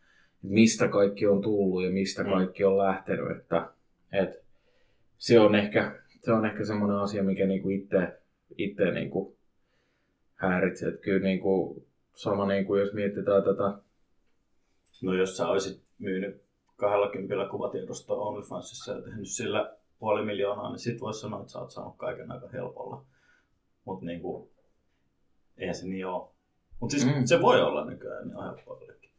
mistä kaikki on tullut ja mistä mm. kaikki on lähtenyt, että, että se on ehkä, se on ehkä semmoinen asia, mikä niinku itse, itse niinku häiritsee, että kyllä niinku, sama niinku, jos mietitään tätä. No jos sä olisit myynyt 20 kuvatiedostoa OnlyFansissa ja tehnyt sillä puoli miljoonaa, niin sit voisi sanoa, että sä oot saanut kaiken aika helpolla. Mutta niinku, eihän se niin ole. Mutta siis mm. se voi olla nykyään niin helppoillekin.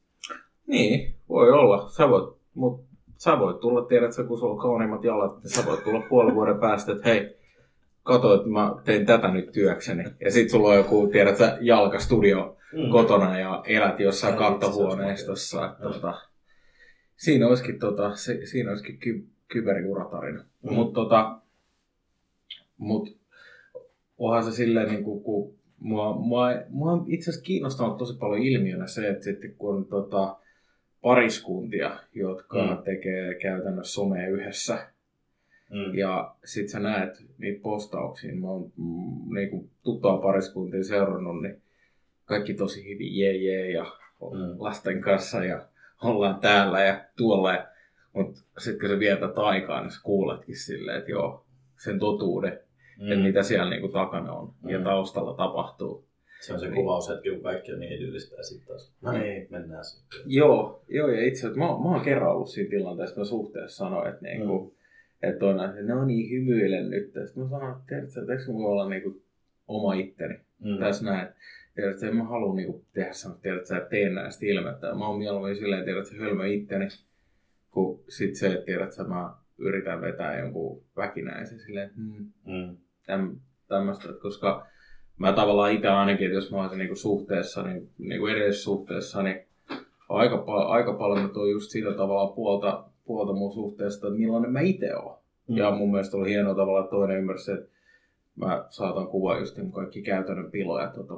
Niin, voi olla. Sä voit, mut sä voit tulla, tiedätkö, kun sulla on kauniimmat jalat, niin sä voit tulla puolen vuoden päästä, että hei, kato, että mä tein tätä nyt työkseni. Ja sit sulla on joku, tiedätkö, jalkastudio mm. kotona ja elät jossain kattohuoneistossa. Että, tota, siinä olisikin, tota, se, siinä olisikin ky, kyberiuratarina. Mm. Mutta tota, mut onhan se silleen, niin kuin, kun mua, mua, mua on itse asiassa kiinnostanut tosi paljon ilmiönä se, että sitten kun on tota, pariskuntia, jotka mm. tekee käytännössä somea yhdessä, mm. ja sit sä näet niitä postauksia, mä oon mm, niin kuin tuttua pariskuntia seurannut, niin kaikki tosi hyvin jee jee ja mm. lasten kanssa ja ollaan täällä ja tuolla. Mutta sitten kun sä vietät aikaa, niin sä kuuletkin silleen, että joo, sen totuuden mm. että mitä siellä niinku takana on mm. ja taustalla tapahtuu. Se on se niin. kuvaushetki, kun kaikki on niin idyllistä ja sitten taas, no niin, mennään sitten. Joo, joo ja itse asiassa mä, mä oon kerran ollut siinä tilanteessa, mä suhteessa sanoin, että niinku, mm. Että on, että no niin, hymyilen nyt. Sitten mä sanoin, että tiedätkö, että eikö mulla olla niinku oma itteni mm. tässä näin. Tiedätkö, en mä halua niinku tehdä sanoa, tiedätkö, että teen näistä ilmettä. Mä oon mieluummin silleen, tiedätkö, hölmö itteni, kun sit se, että tiedätkö, mä yritän vetää jonkun väkinäisen silleen, että hmm, Mm. täm, tämmöistä, koska mä tavallaan itse ainakin, että jos mä olisin niinku suhteessa, niin niinku edellisessä suhteessa, niin aika, pa- aika paljon mä toin just sillä tavalla puolta, puolta mun suhteesta, että millainen mä itse oon. Mm. Ja mun mielestä oli hienoa tavalla, että toinen ymmärsi, että mä saatan kuvaa just mun kaikki käytännön piloja tota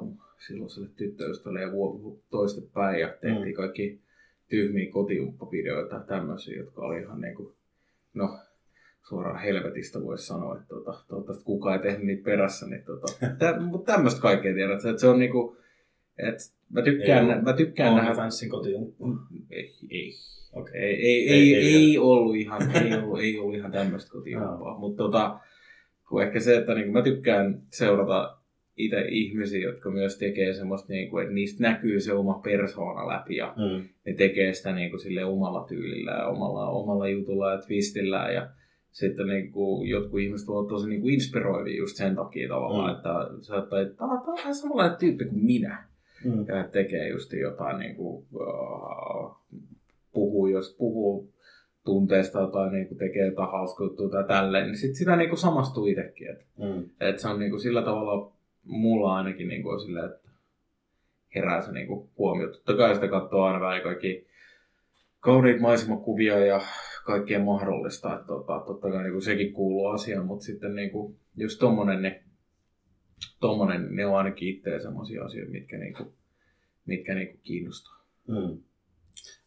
silloiselle tyttöystävälle ja vuo- toistepäin ja tehtiin Mm. kaikki tyhmiä kotiumppavideoita ja tämmöisiä, jotka oli ihan niinku, no suoraan helvetistä voisi sanoa, että tota, toivottavasti kukaan ei tehnyt niitä perässä, niin tota, tä, mutta tämmöistä kaikkea tiedät, että se on niinku, että mä tykkään, Ei mä tykkään nähdä, OnlyFansin kotiin. ei, ei, Okei. ei, ei, Ei- ei, ei ollut ihan, ei ollut, ei ollut ihan tämmöistä kotiumpaa. Mutta tota, kun ehkä se, että niin mä tykkään seurata itse ihmisiä, jotka myös tekee semmoista, niin kuin, että niistä näkyy se oma persoona läpi ja Mm. ne tekee sitä niin kuin, sille omalla tyylillä ja omalla, omalla jutulla ja twistillä ja sitten niin kuin, jotkut ihmiset ovat tosi niin kuin inspiroivia just sen takia tavallaan, Mm. että sä että tämä on vähän samanlainen tyyppi kuin minä Mm. tekee just jotain niin kuin, uh, puhuu, jos puhuu tunteesta tai niin kuin tekee jotain hauskaa juttua tai tälleen, niin sit sitä niin kuin samastuu itsekin. Että Mm. et se on niin kuin sillä tavalla mulla ainakin niin kuin on silleen, että herää se niin kuin huomio. Totta kai sitä katsoo aina vähän kaikki kauniit maisemakuvia ja kaikkea mahdollista. Että tota, totta kai niin kuin sekin kuuluu asiaan, mutta sitten niin kuin, just tommonen, niin, tommonen, ne on ainakin itseä semmoisia asioita, mitkä, niin kuin, mitkä niin kuin kiinnostaa. Mm.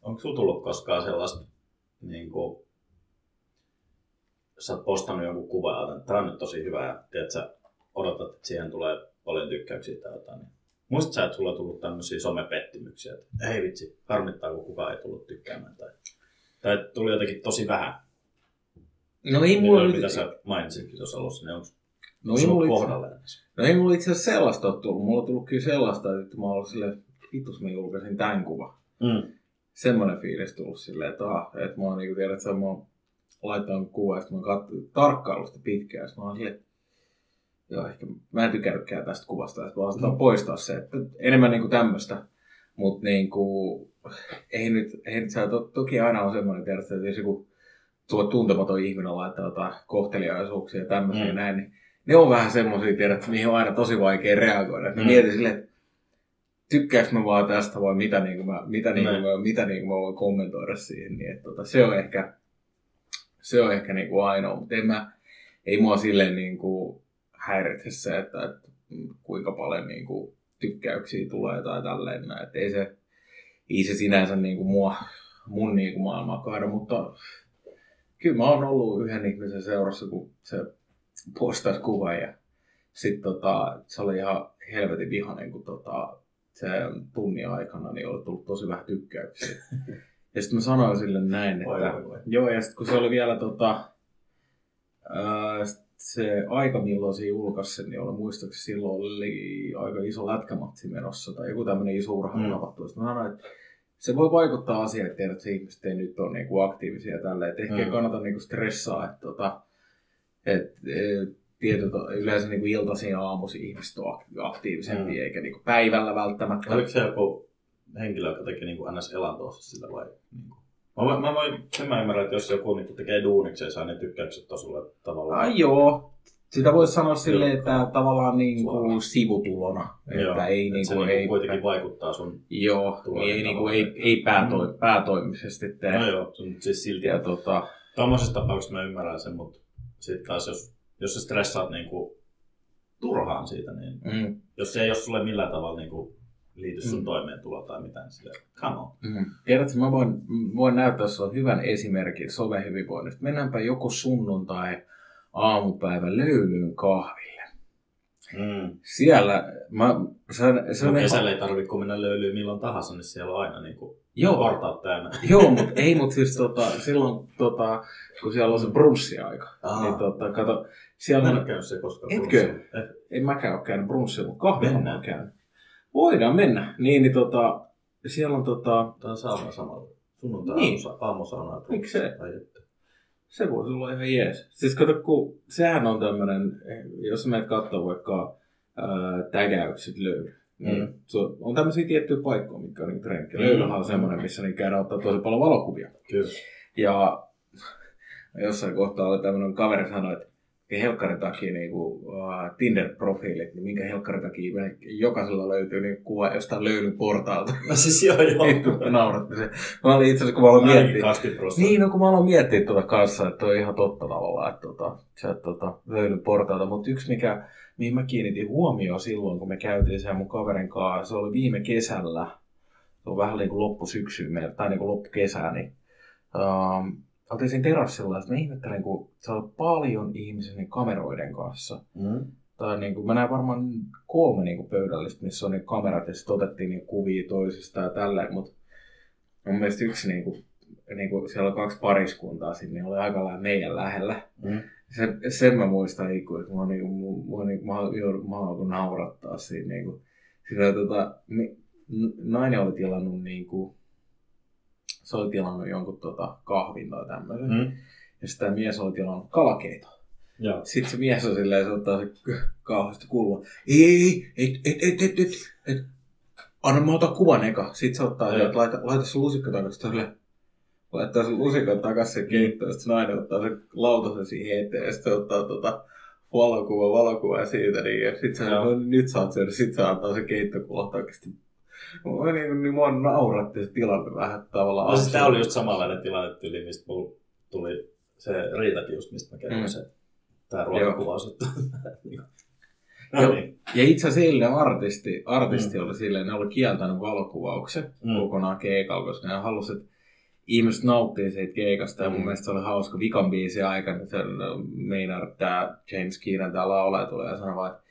Onko sulla tullut koskaan sellaista, niin kuin, sä oot postannut jonkun kuvan, että tämä on nyt tosi hyvä ja tiedät, sä odotat, että siihen tulee paljon tykkäyksiä tai jotain. Niin. Muistatko sä, että sulla on tullut tämmöisiä somepettymyksiä, että ei vitsi, harmittaa, kun kukaan ei tullut tykkäämään tai, tai tuli jotenkin tosi vähän. No ei mulla, Mitä, nyt, mitä sä mainitsitkin tuossa alussa, niin onko no ei mulla, itse, no ei mulla itse asiassa sellaista ole tullut. Mulla on tullut kyllä sellaista, että mä oon ollut silleen, vitus mä julkaisin tämän kuvan. Mm. semmoinen fiilis tullut silleen, että, ah, että mä oon niinku tiedät, että mä oon laittanut kuva, ja mä oon katsonut tarkkailusta pitkään, ja sit mä oon silleen, joo, ehkä mä en tykännytkään tästä kuvasta, että mä oon mm. poistaa se, että enemmän niinku tämmöistä, mutta niinku, ei nyt, ei nyt, sä, to, toki aina on semmoinen, tiedät, että jos joku tuo tuntematon ihminen laittaa jotain kohteliaisuuksia ja tämmöisiä Mm. mm. näin, niin ne on vähän semmoisia, tiedät, että mihin on aina tosi vaikea reagoida. Mm. Mm. Mietin silleen, että tykkääks mä vaan tästä vai mitä, niin mä, mitä, niin mä, mitä niin mä voin kommentoida siihen. Niin, että, tota, se on ehkä, se on ehkä niin kuin ainoa, mutta en mä, ei mua silleen niin kuin häiritse se, että, että kuinka paljon niin kuin tykkäyksiä tulee tai tälleen. Että ei se, ei se sinänsä niin kuin mua, mun niin kuin maailmaa kaada, mutta kyllä mä oon ollut yhden ihmisen seurassa, kun se postasi kuvan ja sitten tota, se oli ihan helvetin vihainen, kun tota, se tunnin aikana niin oli tullut tosi vähän tykkäyksiä. Ja sitten mä sanoin sille näin, että voi, voi. joo, ja sitten kun se oli vielä tota, ää, se aika, milloin se julkaisi sen, niin oli muistaakseni silloin oli aika iso lätkämatsi menossa tai joku tämmöinen iso urheilutapahtuu. Mm. Mä sanoin, että se voi vaikuttaa asiaan, että tiedät, että se ihmiset ei nyt ole niinku aktiivisia tälleen. Että ehkä Mm. ei kannata niinku stressaa, että tota, et, et, tietyt, yleensä niinku iltaisin ja aamuisin ihmiset on ak- aktiivisempia, Mm. eikä niinku päivällä välttämättä. Oliko se joku henkilö, joka teki niin ns. elantoa sillä vai? Niin kuin? Mä mä voin, sen mä ymmärrän, että jos joku niin tekee duuniksi ja saa ne tykkäykset on sulle tavallaan. Ai joo. Sitä voisi sanoa silleen, että tavallaan niin kuin sivutulona. Joo, Että ei, että niin se kuin, niinku ei, kuitenkin vaikuttaa sun... joo, tuloihin niin ei, niin kuin, ei, ei päätoi, päätoimisesti tee. No joo, se on siis silti. Ja tota, Tuommoisessa tapauksessa mä ymmärrän sen, mutta sitten taas jos, jos sä stressaat niinku turhaan siitä, niin mm, jos se ei ole sulle millään tavalla niinku liity sun Mm. toimeentuloa tai mitään, niin silleen, come on. mm. Tiedätkö, mä voin, voin näyttää sinulle hyvän esimerkin somehyvinvoinnista. Mennäänpä joku sunnuntai aamupäivä löylyyn kahville. Mm. Siellä, mä, se, on- se on No, ihan- kesällä ei tarvitse kun mennä löylyyn milloin tahansa, niin siellä on aina niinku Joo. portaat täynnä. Joo, mutta ei, mutta siis tota, silloin, tota, kun siellä on se brunssiaika, Aa. niin tota, kato, Mä siellä en on, ole käynyt se koskaan. Etkö? Eh, ei mäkään ole käynyt brunssilla, mutta kahvilla mä käynyt. Voidaan mennä. Niin, niin tota, siellä on tota, Tää on sauna samalla. Sunnuntai Niin. niin. aamusauna. Miksei? Ai että. Se voisi olla ihan jees. Siis kato, kun sehän on tämmönen, jos menet katsoo vaikka ää, tägäykset löydy, niin Mm. se on, on tämmöisiä tiettyjä paikkoja, mitkä on niin trenkki. Mm. Löylyhän on semmoinen, missä niin käydään ottaa tosi paljon valokuvia. Kyllä. Ja Jossain kohtaa oli tämmöinen kaveri sanoi, että helkkarin takia niin kuin, uh, Tinder-profiilit, niin minkä helkkarin takia jokaisella löytyy niin kuva jostain löylyn portaalta. No siis joo joo. Vittu, nauratti se. Mä olin itse asiassa, kun mä aloin miettiä. 20 prosenttia. Niin, no kun mä aloin miettiä tuota kanssa, että on ihan totta tavallaan, että tota, se tota, löylyn portaalta. Mutta yksi, mikä, mihin mä kiinnitin huomioon silloin, kun me käytiin sen mun kaverin kanssa, se oli viime kesällä. Se on vähän niin kuin loppusyksyyn, tai niin kuin loppukesää, niin um, oltiin siinä terassilla, että mä ihmettelen, kun se on paljon ihmisiä niin kameroiden kanssa. Mm. Tai niin kuin, mä näen varmaan kolme niin kuin pöydällistä, missä on niin kamerat ja sitten otettiin niin kuvia toisista ja tälleen, mutta mun mielestä yksi niin kuin, niin kuin siellä on kaksi pariskuntaa siinä, niin oli aika lailla meidän lähellä. Mm. Sen, sen mä muistan ikuisesti, että mä, niin kuin, mä, niin, mä, mä, mä naurattaa siinä. Niin kuin, sillä, tota, mi, nainen oli tilannut niin kuin, se oli tilannut jonkun tota, kahvin tai tämmöisen. Mm. Ja sitten tämä mies oli tilannut kalakeita. Joo. Sitten se mies on silleen, se ottaa se kauheasti kulma. Ei, ei, ei, et, et, et, et, et. Anna mä otan kuvan eka. Sitten se ottaa sieltä, laita, laita se lusikka takaisin. Silleen, laittaa se lusikan takaisin keittoon. Sitten se nainen ottaa se lautasen siihen eteen. Ja sitten se ottaa tota, valokuva, valokuva siitä. Niin, ja sitten se sanoo, no, nyt saat syödä. Sitten se antaa se keittokulla takaisin. Mä niin, niin mua nauratti se tilanne vähän tavallaan. No siis tää oli just samanlainen tilanne tyyli, mistä mulla tuli se Riitakin just, mistä mä kerroin Mm. se. Tää ruokakuvaus. Joo. no niin. Ja itse asiassa eilen artisti, artisti Mm. oli silleen, ne oli kieltänyt valokuvauksen Mm. kokonaan keikalla, koska ne halusi, että ihmiset nauttii siitä keikasta. Ja mun Mm. mielestä se oli hauska vikan biisin aikana. Se meinaa, että tää James Keenan, tää laulaja tulee ja sanoo vaan, että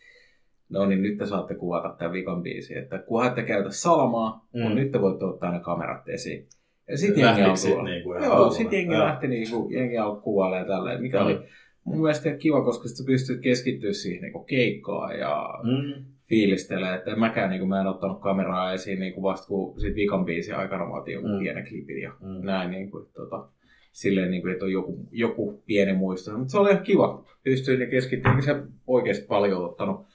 no niin, nyt te saatte kuvata tämän vikan biisin. Että kunhan ette käytä salamaa, mm. Mutta nyt te voitte ottaa ne kamerat esiin. Ja sitten Lähtikö jengi sit alkoi, niinku joo, sit jengi Joo. lähti niinku, jengi alkoi kuvailemaan tälleen, mikä Mm. oli mun mielestä kiva, koska sit sä pystyt keskittyä siihen niinku keikkaan ja Mm. fiilistelee, että mäkään niin kuin, mä en ottanut kameraa esiin niin kuin vasta kun sit vikan biisin aikana mä otin joku Mm. pienen klipin ja Mm. näin, niin kuin, tota, silleen, niin kuin, että on joku, joku pieni muisto. Mutta se oli ihan kiva. Pystyin niin keskittymään, se oikeasti paljon ottanut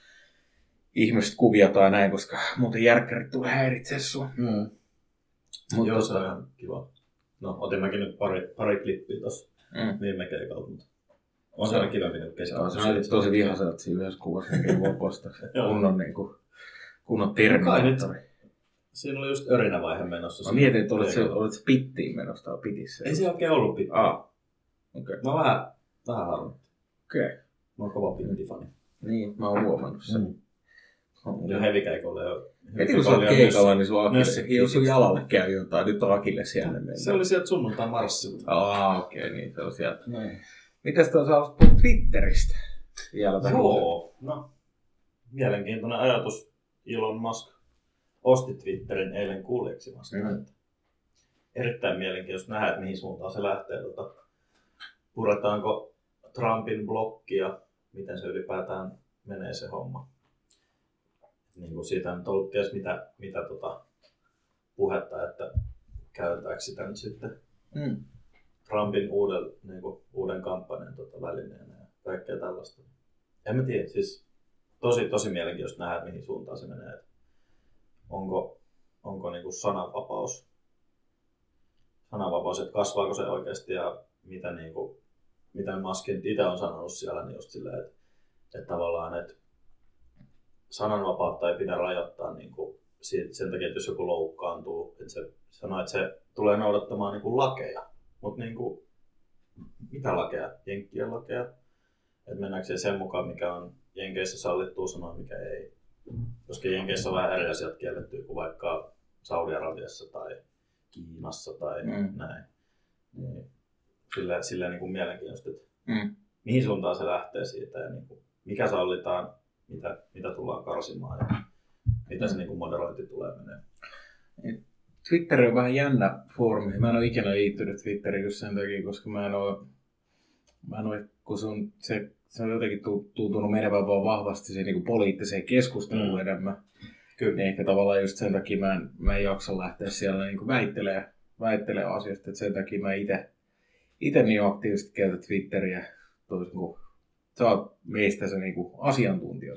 ihmiset kuvia tai näin, koska muuten järkkärit tulee häiritseä sua. Mm. Mut Joo, tota- se on ihan kiva. No, otin mäkin nyt pari, pari klippiä tossa Mm. viime keikalta, mutta on Se on- aina kivempi nyt kesällä. Se oli tosi vihaselta siinä yhdessä kuvassa, mikä voi postata. Joo. kunnon, niin kuin, kunnon terminaattori. Siinä oli just örinävaihe menossa. Mä mietin, että olit se, olit se pittiin menossa tai pitissä. Ei se oikein ollut pitkä. Ah, okei. Okay. Mä vähän, vähän harmitti. Okay. Mä oon kova pittifani. Niin, mä oon huomannut sen. Mm. Jo heavikeikolla jo. Heti kun sä oot keikalla, niin Nössi- akille, jos sun jalalle käy jotain, nyt on akille siellä mennä. Se oli sieltä sunnuntai marssilta. Ah, okei, okay, niin se on sieltä. Näin. Mitäs tuossa haluaisit puhua Twitteristä? Vielä tähän. Joo, no. Mielenkiintoinen ajatus. Elon Musk osti Twitterin eilen kuuleksi Mm. Erittäin mielenkiintoista nähdä, että mihin suuntaan se lähtee. Tota, puretaanko Trumpin blokkia, miten se ylipäätään menee se homma. Niin kuin siitä on nyt ollut ties mitä, mitä tota puhetta, että käytetäänkö sitä nyt sitten Mm. Trumpin uuden, niin kuin, uuden kampanjan tota, välineenä ja kaikkea tällaista. En mä tiedä, siis tosi, tosi mielenkiintoista nähdä, mihin suuntaan se menee. Että onko, onko niin kuin sananvapaus, sananvapaus, että kasvaako se oikeasti ja mitä, niin kuin, mitä Muskin itse on sanonut siellä, niin just silleen, että, että tavallaan, että sananvapautta ei pidä rajoittaa niin kuin, sen takia, että jos joku loukkaantuu, että se sanoo, että se tulee noudattamaan niin kuin lakeja. Mutta niin kuin, mitä lakeja? Jenkkien lakeja? Että mennäänkö se sen mukaan, mikä on Jenkeissä sallittua sanoa, mikä ei. Koska Jenkeissä on vähän eri asiat kiellettyä kuin vaikka Saudi-Arabiassa tai Kiinassa tai mm. näin. Niin, sillä, sillä niin kuin mielenkiintoista, että Mm. mihin suuntaan se lähtee siitä ja niin kuin, mikä sallitaan, mitä, mitä tullaan karsimaan ja mitä se niin kuin moderointi tulee menee. Twitter on vähän jännä foorumi. Mä en ole ikinä liittynyt Twitteriin just sen takia, koska mä en ole, mä en ole kun se on, se, se on jotenkin tu- tuntunut menevän vaan vahvasti siihen niin poliittiseen keskusteluun Mm. mm. enemmän. Kyllä. Niin ehkä tavallaan just sen takia mä en, mä en jaksa lähteä siellä niin väittelee, väittelee asioista, että sen takia mä itse niin aktiivisesti käytän Twitteriä toisin kuin sä oot meistä se niinku asiantuntija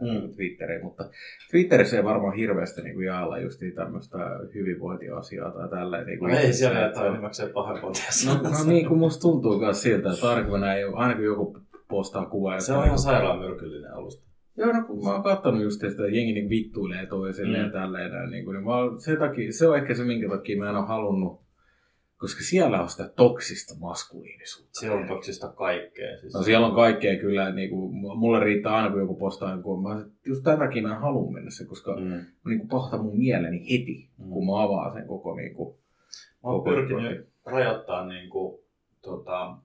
Mm. mm. Twitteriin, mutta Twitterissä ei varmaan hirveästi niinku jaella just tämmöistä hyvinvointiasiaa tai tälleen. Niinku No ei siellä se, jättää enimmäkseen pahoinvointia. No, no niin kuin musta tuntuu myös siltä, että aina näin, aina kun joku postaa kuvaa. Se on ihan sairaan myrkyllinen alusta. Joo, no kun mä oon kattonut just, että jengi niin vittuilee toisille mm. ja tälleen niin, kuin, niin mä sen takia, se on ehkä se, minkä takia mä en ole halunnut, koska siellä on sitä toksista maskuliinisuutta. Siellä on toksista kaikkea. Siis No siellä on kaikkea kyllä, niin kuin, mulle riittää aina kun joku postaa, niin kun mä, just tämän takia mä en halua mennä se, koska mm. Mm. niin kuin pahtaa mun mieleni heti, Mm. kun mä avaan sen koko niin kuin, Mä oon pyrkinyt rajoittaa niin kuin, tota,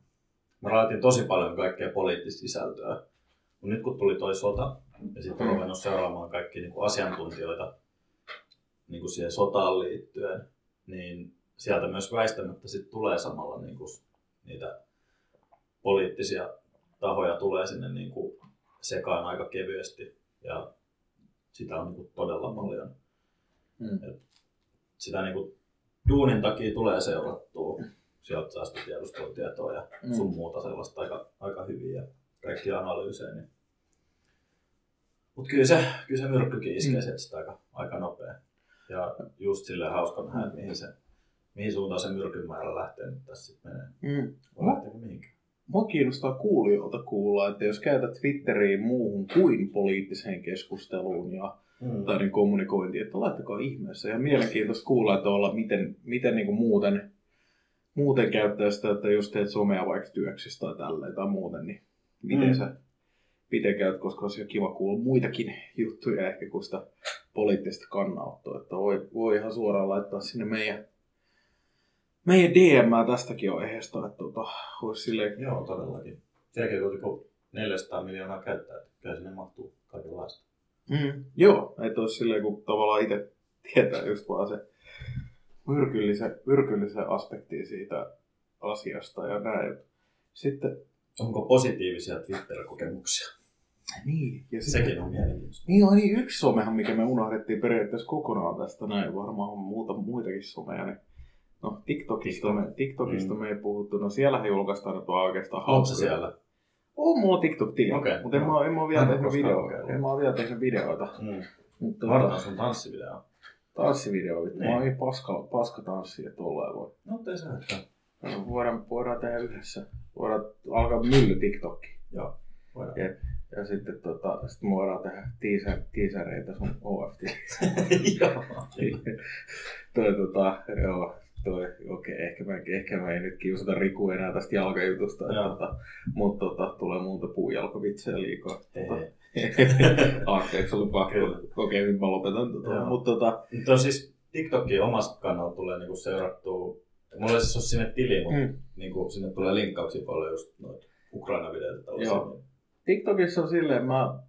mä rajoitin tosi paljon kaikkea poliittista sisältöä. Mut nyt kun tuli toi sota, ja sitten on ruvennut seuraamaan kaikki niin kuin asiantuntijoita niin kuin siihen sotaan liittyen, niin sieltä myös väistämättä sit tulee samalla niin kuin niitä poliittisia tahoja tulee sinne niin kuin sekaan aika kevyesti. Ja sitä on niin kuin todella paljon. mm. sitä niin kuin duunin takia tulee seurattua. Sieltä saa sitä tiedustelutietoa ja Mm. sun muuta sellaista aika, aika hyviä ja kaikki analyysejä. Niin. Mutta kyllä se, kyllä se myrkkykin iskee Mm. sieltä sitä aika, aika nopea. Ja just silleen hauska nähdä, että mihin, se, mihin suuntaan se myrkyn määrä lähtee nyt tässä sitten menee. Mm. Vai lähteekö mihinkään? Mua kiinnostaa kuulijoilta kuulla, että jos käytät Twitteriin muuhun kuin poliittiseen keskusteluun ja Mm. tai niin kommunikointiin, että laittakaa ihmeessä. Ja mielenkiintoista kuulla, että olla, miten, miten niin kuin muuten, muuten käyttää sitä, että jos teet somea vaikka työksistä tai tälleen tai muuten, niin miten Mm. sä miten käyt, koska olisi kiva kuulla muitakin juttuja ehkä kuin sitä poliittista kannanottoa. Että voi, voi ihan suoraan laittaa sinne meidän, meidän DM tästäkin aiheesta, että tota, olisi silleen, Joo, todellakin. Sielläkin on kuitenkin 400 miljoonaa käyttää, että kyllä sinne mahtuu kaikenlaista. Mm. Joo, että olisi silleen, kun tavallaan itse tietää just vaan se myrkyllisen, myrkyllisen aspekti siitä asiasta ja näin. Sitten, Onko positiivisia Twitter-kokemuksia? niin, ja sitten, Sekin on mielenkiintoista. niin, on niin yksi somehan, mikä me unohdettiin periaatteessa kokonaan tästä näin, varmaan on muuta, muitakin someja, niin No, TikTokista, TikTok. me, TikTokista Mm. me ei puhuttu. No siellähän julkaistaan vaan oikeastaan Onko se hauskoja. siellä? On mulla TikTok-tili, Okei, mutta en, mä, en mä ole vielä Mä tehnyt videoita. En mä ole vielä tehnyt videoita. Mm. Mutta Vartaan sun tanssivideo. tanssivideo, vittu. Mä Niin. oon niin paska, paska tanssia, että ollaan voi. No, ei se haittaa. No, voidaan, voidaan tehdä yhdessä. Voidaan alkaa mylly TikTokki. Joo, voidaan. Jep. Ja sitten tota, sit me voidaan tehdä teaser, teasereita sun OFT. Joo. toi tota, joo, toi, okei, ehkä mä, ehkä mä ei nyt kiusata Riku enää tästä jalkajutusta, että, tota, mutta tota, tulee muuta puujalkavitsejä liikaa. Tota. Anteeksi, oli pakko. Okei, nyt mä lopetan tota. Mutta tota, Nyt on siis TikTokin omasta kannalta tulee niinku seurattua. Mulla ei siis ole sinne tili, mutta mm. niinku, sinne tulee linkkauksia paljon just noita Ukraina-videoita. Joo. TikTokissa on silleen, mä,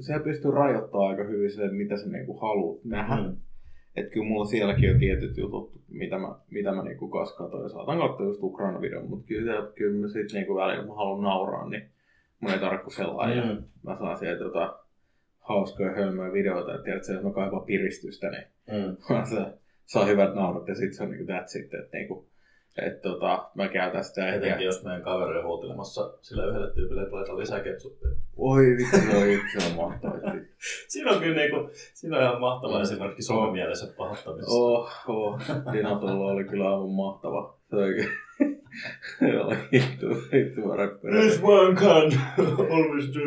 se pystyy rajoittamaan aika hyvin sen, mitä sä niinku haluat nähdä. Mm. Että kyllä mulla sielläkin on tietyt jutut, mitä mä, mitä mä niinku kanssa ja saatan katsoa just Ukraina-videon, mutta kyllä, kyllä mä sit niinku välillä, kun mä haluan nauraa, niin mun ei tarvitse sellainen. Ja Mm. mä saan sieltä tota, hauskoja hölmöjä videoita, että tiedät, jos mä kaipaan piristystä, niin Mm. se saa hyvät naurut ja sit se on niinku that's it, että niinku, et tota, mä käytän sitä ehkä. Etenkin jos meidän kaveri on huutelemassa sille yhdelle tyypille, että laita lisää ketsuppia. Oi vittu, se on itse on mahtavaa. Siinä on kyllä niinku, siinä on ihan mahtava Mm. esimerkki somemielisen pahoittamisesta. Oh, oh. Dinatolla oli kyllä aivan mahtava. Se oli. Se oli vittu, vittu. This one can always do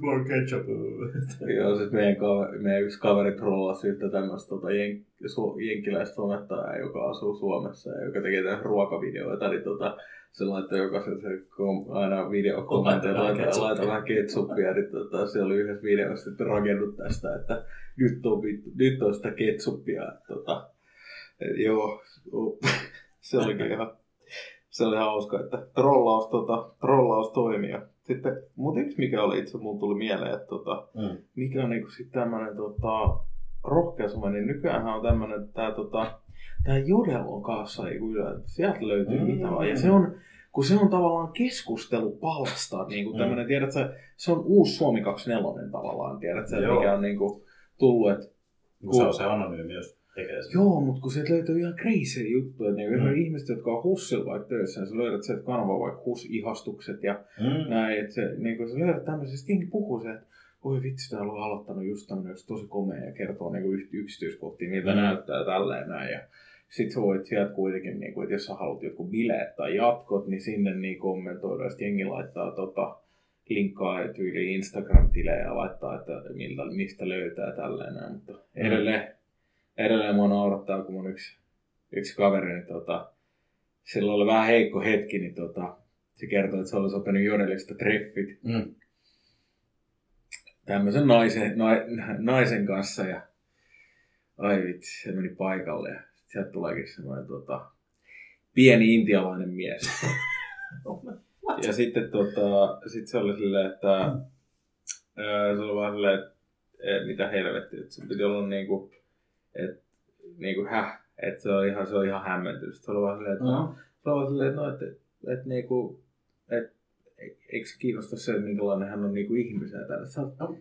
more ketchup. Joo, siis meidän, kaveri, meidän yksi kaveri trollasi yhtä tämmöistä tota, jen, su, jenkkiläistä somettajaa, joka asuu Suomessa ja joka tekee tämmöistä ruokavideoita, niin tota, se laittoi jokaisen se kom, aina videokommentteja, Laita vähän laita, laita vähän ketsuppia, niin tota, se oli yhdessä videossa sitten rakennut tästä, että nyt on, vittu, nyt on sitä ketsuppia. Että, tota, et, joo, se oli ihan, se oli hauska, että trollaus, tota, trollaus toimii. Sitten, mutta yksi mikä oli itse, mulla tuli mieleen, että tota, Mm. mikä on niinku sitten tämmönen tota, rohkea some, niin nykyään on tämmönen tää tota, tää Jodel on kanssa niinku sieltä löytyy Mm. mm. mitä vaan. Ja se on, kun se on tavallaan keskustelupalsta, niin kuin Mm. tämmönen, tiedät sä, se on uusi Suomi 24 tavallaan, tiedät sä, Joo. mikä on niinku tullut, että Kun se on se anonyymi, jos tekee sen. Joo, mutta kun sieltä löytyy ihan crazy juttuja, niinku Mm. mm. ihmiset, jotka on hussilla vaikka töissä, niin sä löydät sieltä kanavaa vaikka hus-ihastukset ja Mm. näin, että se, niin kun sä löydät tämmöisistä, jengi puhuu se, että oi vitsi, täällä on aloittanut just tämmöinen tosi komea ja kertoo niin kuin yksityiskohtia, miltä Mm. mm. näyttää tälleen näin. Ja sit sä voit sieltä kuitenkin, niin kuin, että jos sä haluat jotkut bileet tai jatkot, niin sinne niin kommentoida, sitten jengi laittaa tota, linkkaa tyyliin Instagram-tilejä ja laittaa, että miltä, mistä löytää tälleen näin. Mutta edelleen, edelleen mua naurattaa, kun mun yksi, yksi kaveri, niin tota, sillä oli vähän heikko hetki, niin tota, se kertoi, että se olisi oppinut jodelista treffit Mm. tämmöisen naisen, na, naisen kanssa ja ai vitsi, se meni paikalle ja sieltä tuleekin semmoinen tota, pieni intialainen mies. ja sitten tota, sit se oli silleen, että ää, se oli vaan silleen, että et, mitä helvettiä, että se piti olla niinku, että niinku häh, että se on ihan, se on ihan hämmentynyt. Sitten se oli vaan silleen, että Mm. se on vaan silleen, että no, että, että niinku, että eikö se kiinnosta se, että minkälainen hän on niinku ihmisenä täällä. Se, Joo.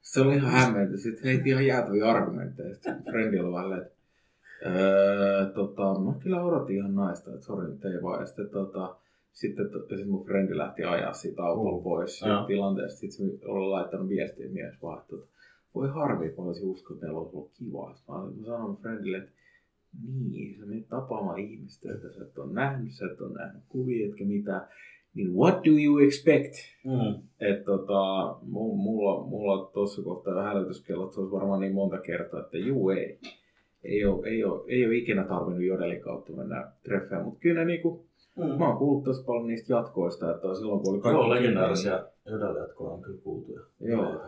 se oli ihan hämmenty. Sitten heitti ihan jäätäviä argumentteja. Sitten frendi oli vaan että öö, tota, mä kyllä odotin ihan naista, että sori nyt ei vaan. Ja sitten tota, sitten to, sit mun frendi lähti ajaa siitä autolla Mm. pois siitä tilanteesta. Sitten se oli laittanut viestiä mies vaan, että tota, voi harmi, kun olisin usko, että olisi ollut kivaa. Mä, mun friendille, että niin, sä menet tapaamaan ihmistä, jota sä et ole nähnyt, sä et ole nähnyt kuvia, etkä mitään. Niin what do you expect? Mm. Että tota, mu- mulla, mulla tuossa kohtaa hälytyskellot, se olisi varmaan niin monta kertaa, että juu ei. Ei ole, ei ole, ei ole ikinä tarvinnut jodelin kautta mennä treffeen, mutta kyllä ne niinku, Mm. mä oon kuullut tosi paljon niistä jatkoista, että silloin kun oli kiinni, legendaarisia jodeljatkoja on kyllä kuultu. ja- Joo,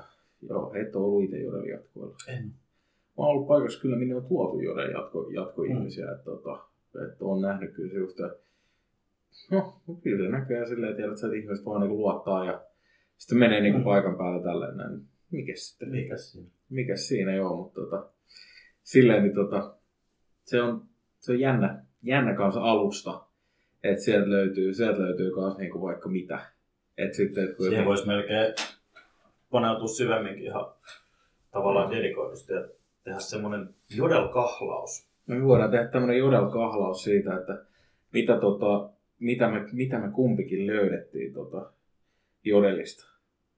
joo, et ole ollut itse jodelin jatkoilla. En. Mä oon ollut paikassa kyllä, minne on tuotu jodelin jatko, jatkoihmisiä, mm. että, tota, että on nähnyt kyllä se just, että no, kyllä se näköjään silleen, tiedät, että ihmiset vaan niinku luottaa ja sitten menee niinku Mm. paikan päällä tälleen näin. Mikäs sitten? Mikäs siinä? Mikäs siinä joo, mutta tota, silleen niin tota, se on, se on jännä, jännä kanssa alusta, että sieltä löytyy, sieltä löytyy kans niinku vaikka mitä. Et sitten, et kun Siihen voisi melkein paneutua syvemminkin ihan tavallaan dedikoidusti ja tehdä semmoinen jodelkahlaus. Me voidaan tehdä tämmöinen jodel-kahlaus siitä, että mitä, tota, mitä, me, mitä me kumpikin löydettiin tota, jodelista.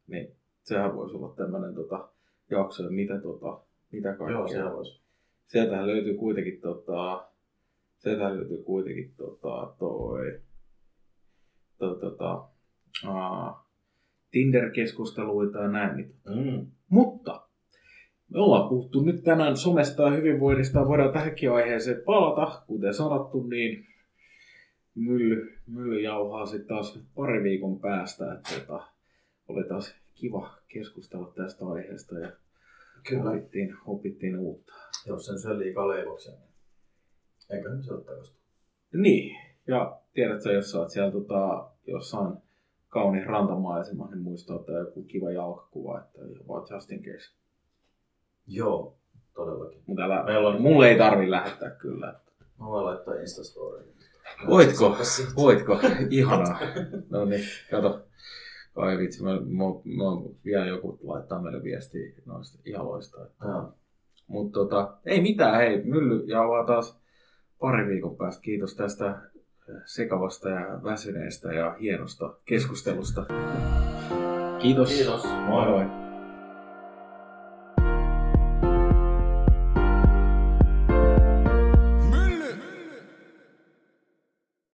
Niin sehän voisi olla tämmöinen tota, jakso, että mitä, tota, mitä kaikkea. Joo, voisi. Sieltähän löytyy kuitenkin tota, sieltähän löytyy kuitenkin tota, toi, toi, tota, aa, Tinder-keskusteluita ja näin. Niin. Mm. Mutta me ollaan puhuttu nyt tänään somesta ja hyvinvoinnista. Voidaan tähänkin aiheeseen palata. Kuten sanottu, niin mylly, mylly jauhaa sitten taas pari viikon päästä. Että tota, oli taas kiva keskustella tästä aiheesta ja Kyllä. opittiin, opittiin uutta. Jos sen syö liikaa leivoksia, niin eiköhän se ole. Niin, ja tiedätkö, jos sä oot siellä tota, jossain kaunis rantamaisema, niin muista ottaa joku kiva jalkakuva, että vaan just in case. Joo, todellakin. Mutta älä, Meillä on- mulle ei tarvi lähettää kyllä. Mä voin laittaa Instastoriin. Voitko? Voitko? Ihanaa. No niin, kato. Ai vitsi, mä, mä, mä, vielä joku laittaa meille viestiä noista ihaloista. Että. Mutta tota, ei mitään, hei, mylly jauhaa taas pari viikon päästä. Kiitos tästä sekavasta ja väsyneestä ja hienosta keskustelusta. Kiitos. Kiitos. Moi moi.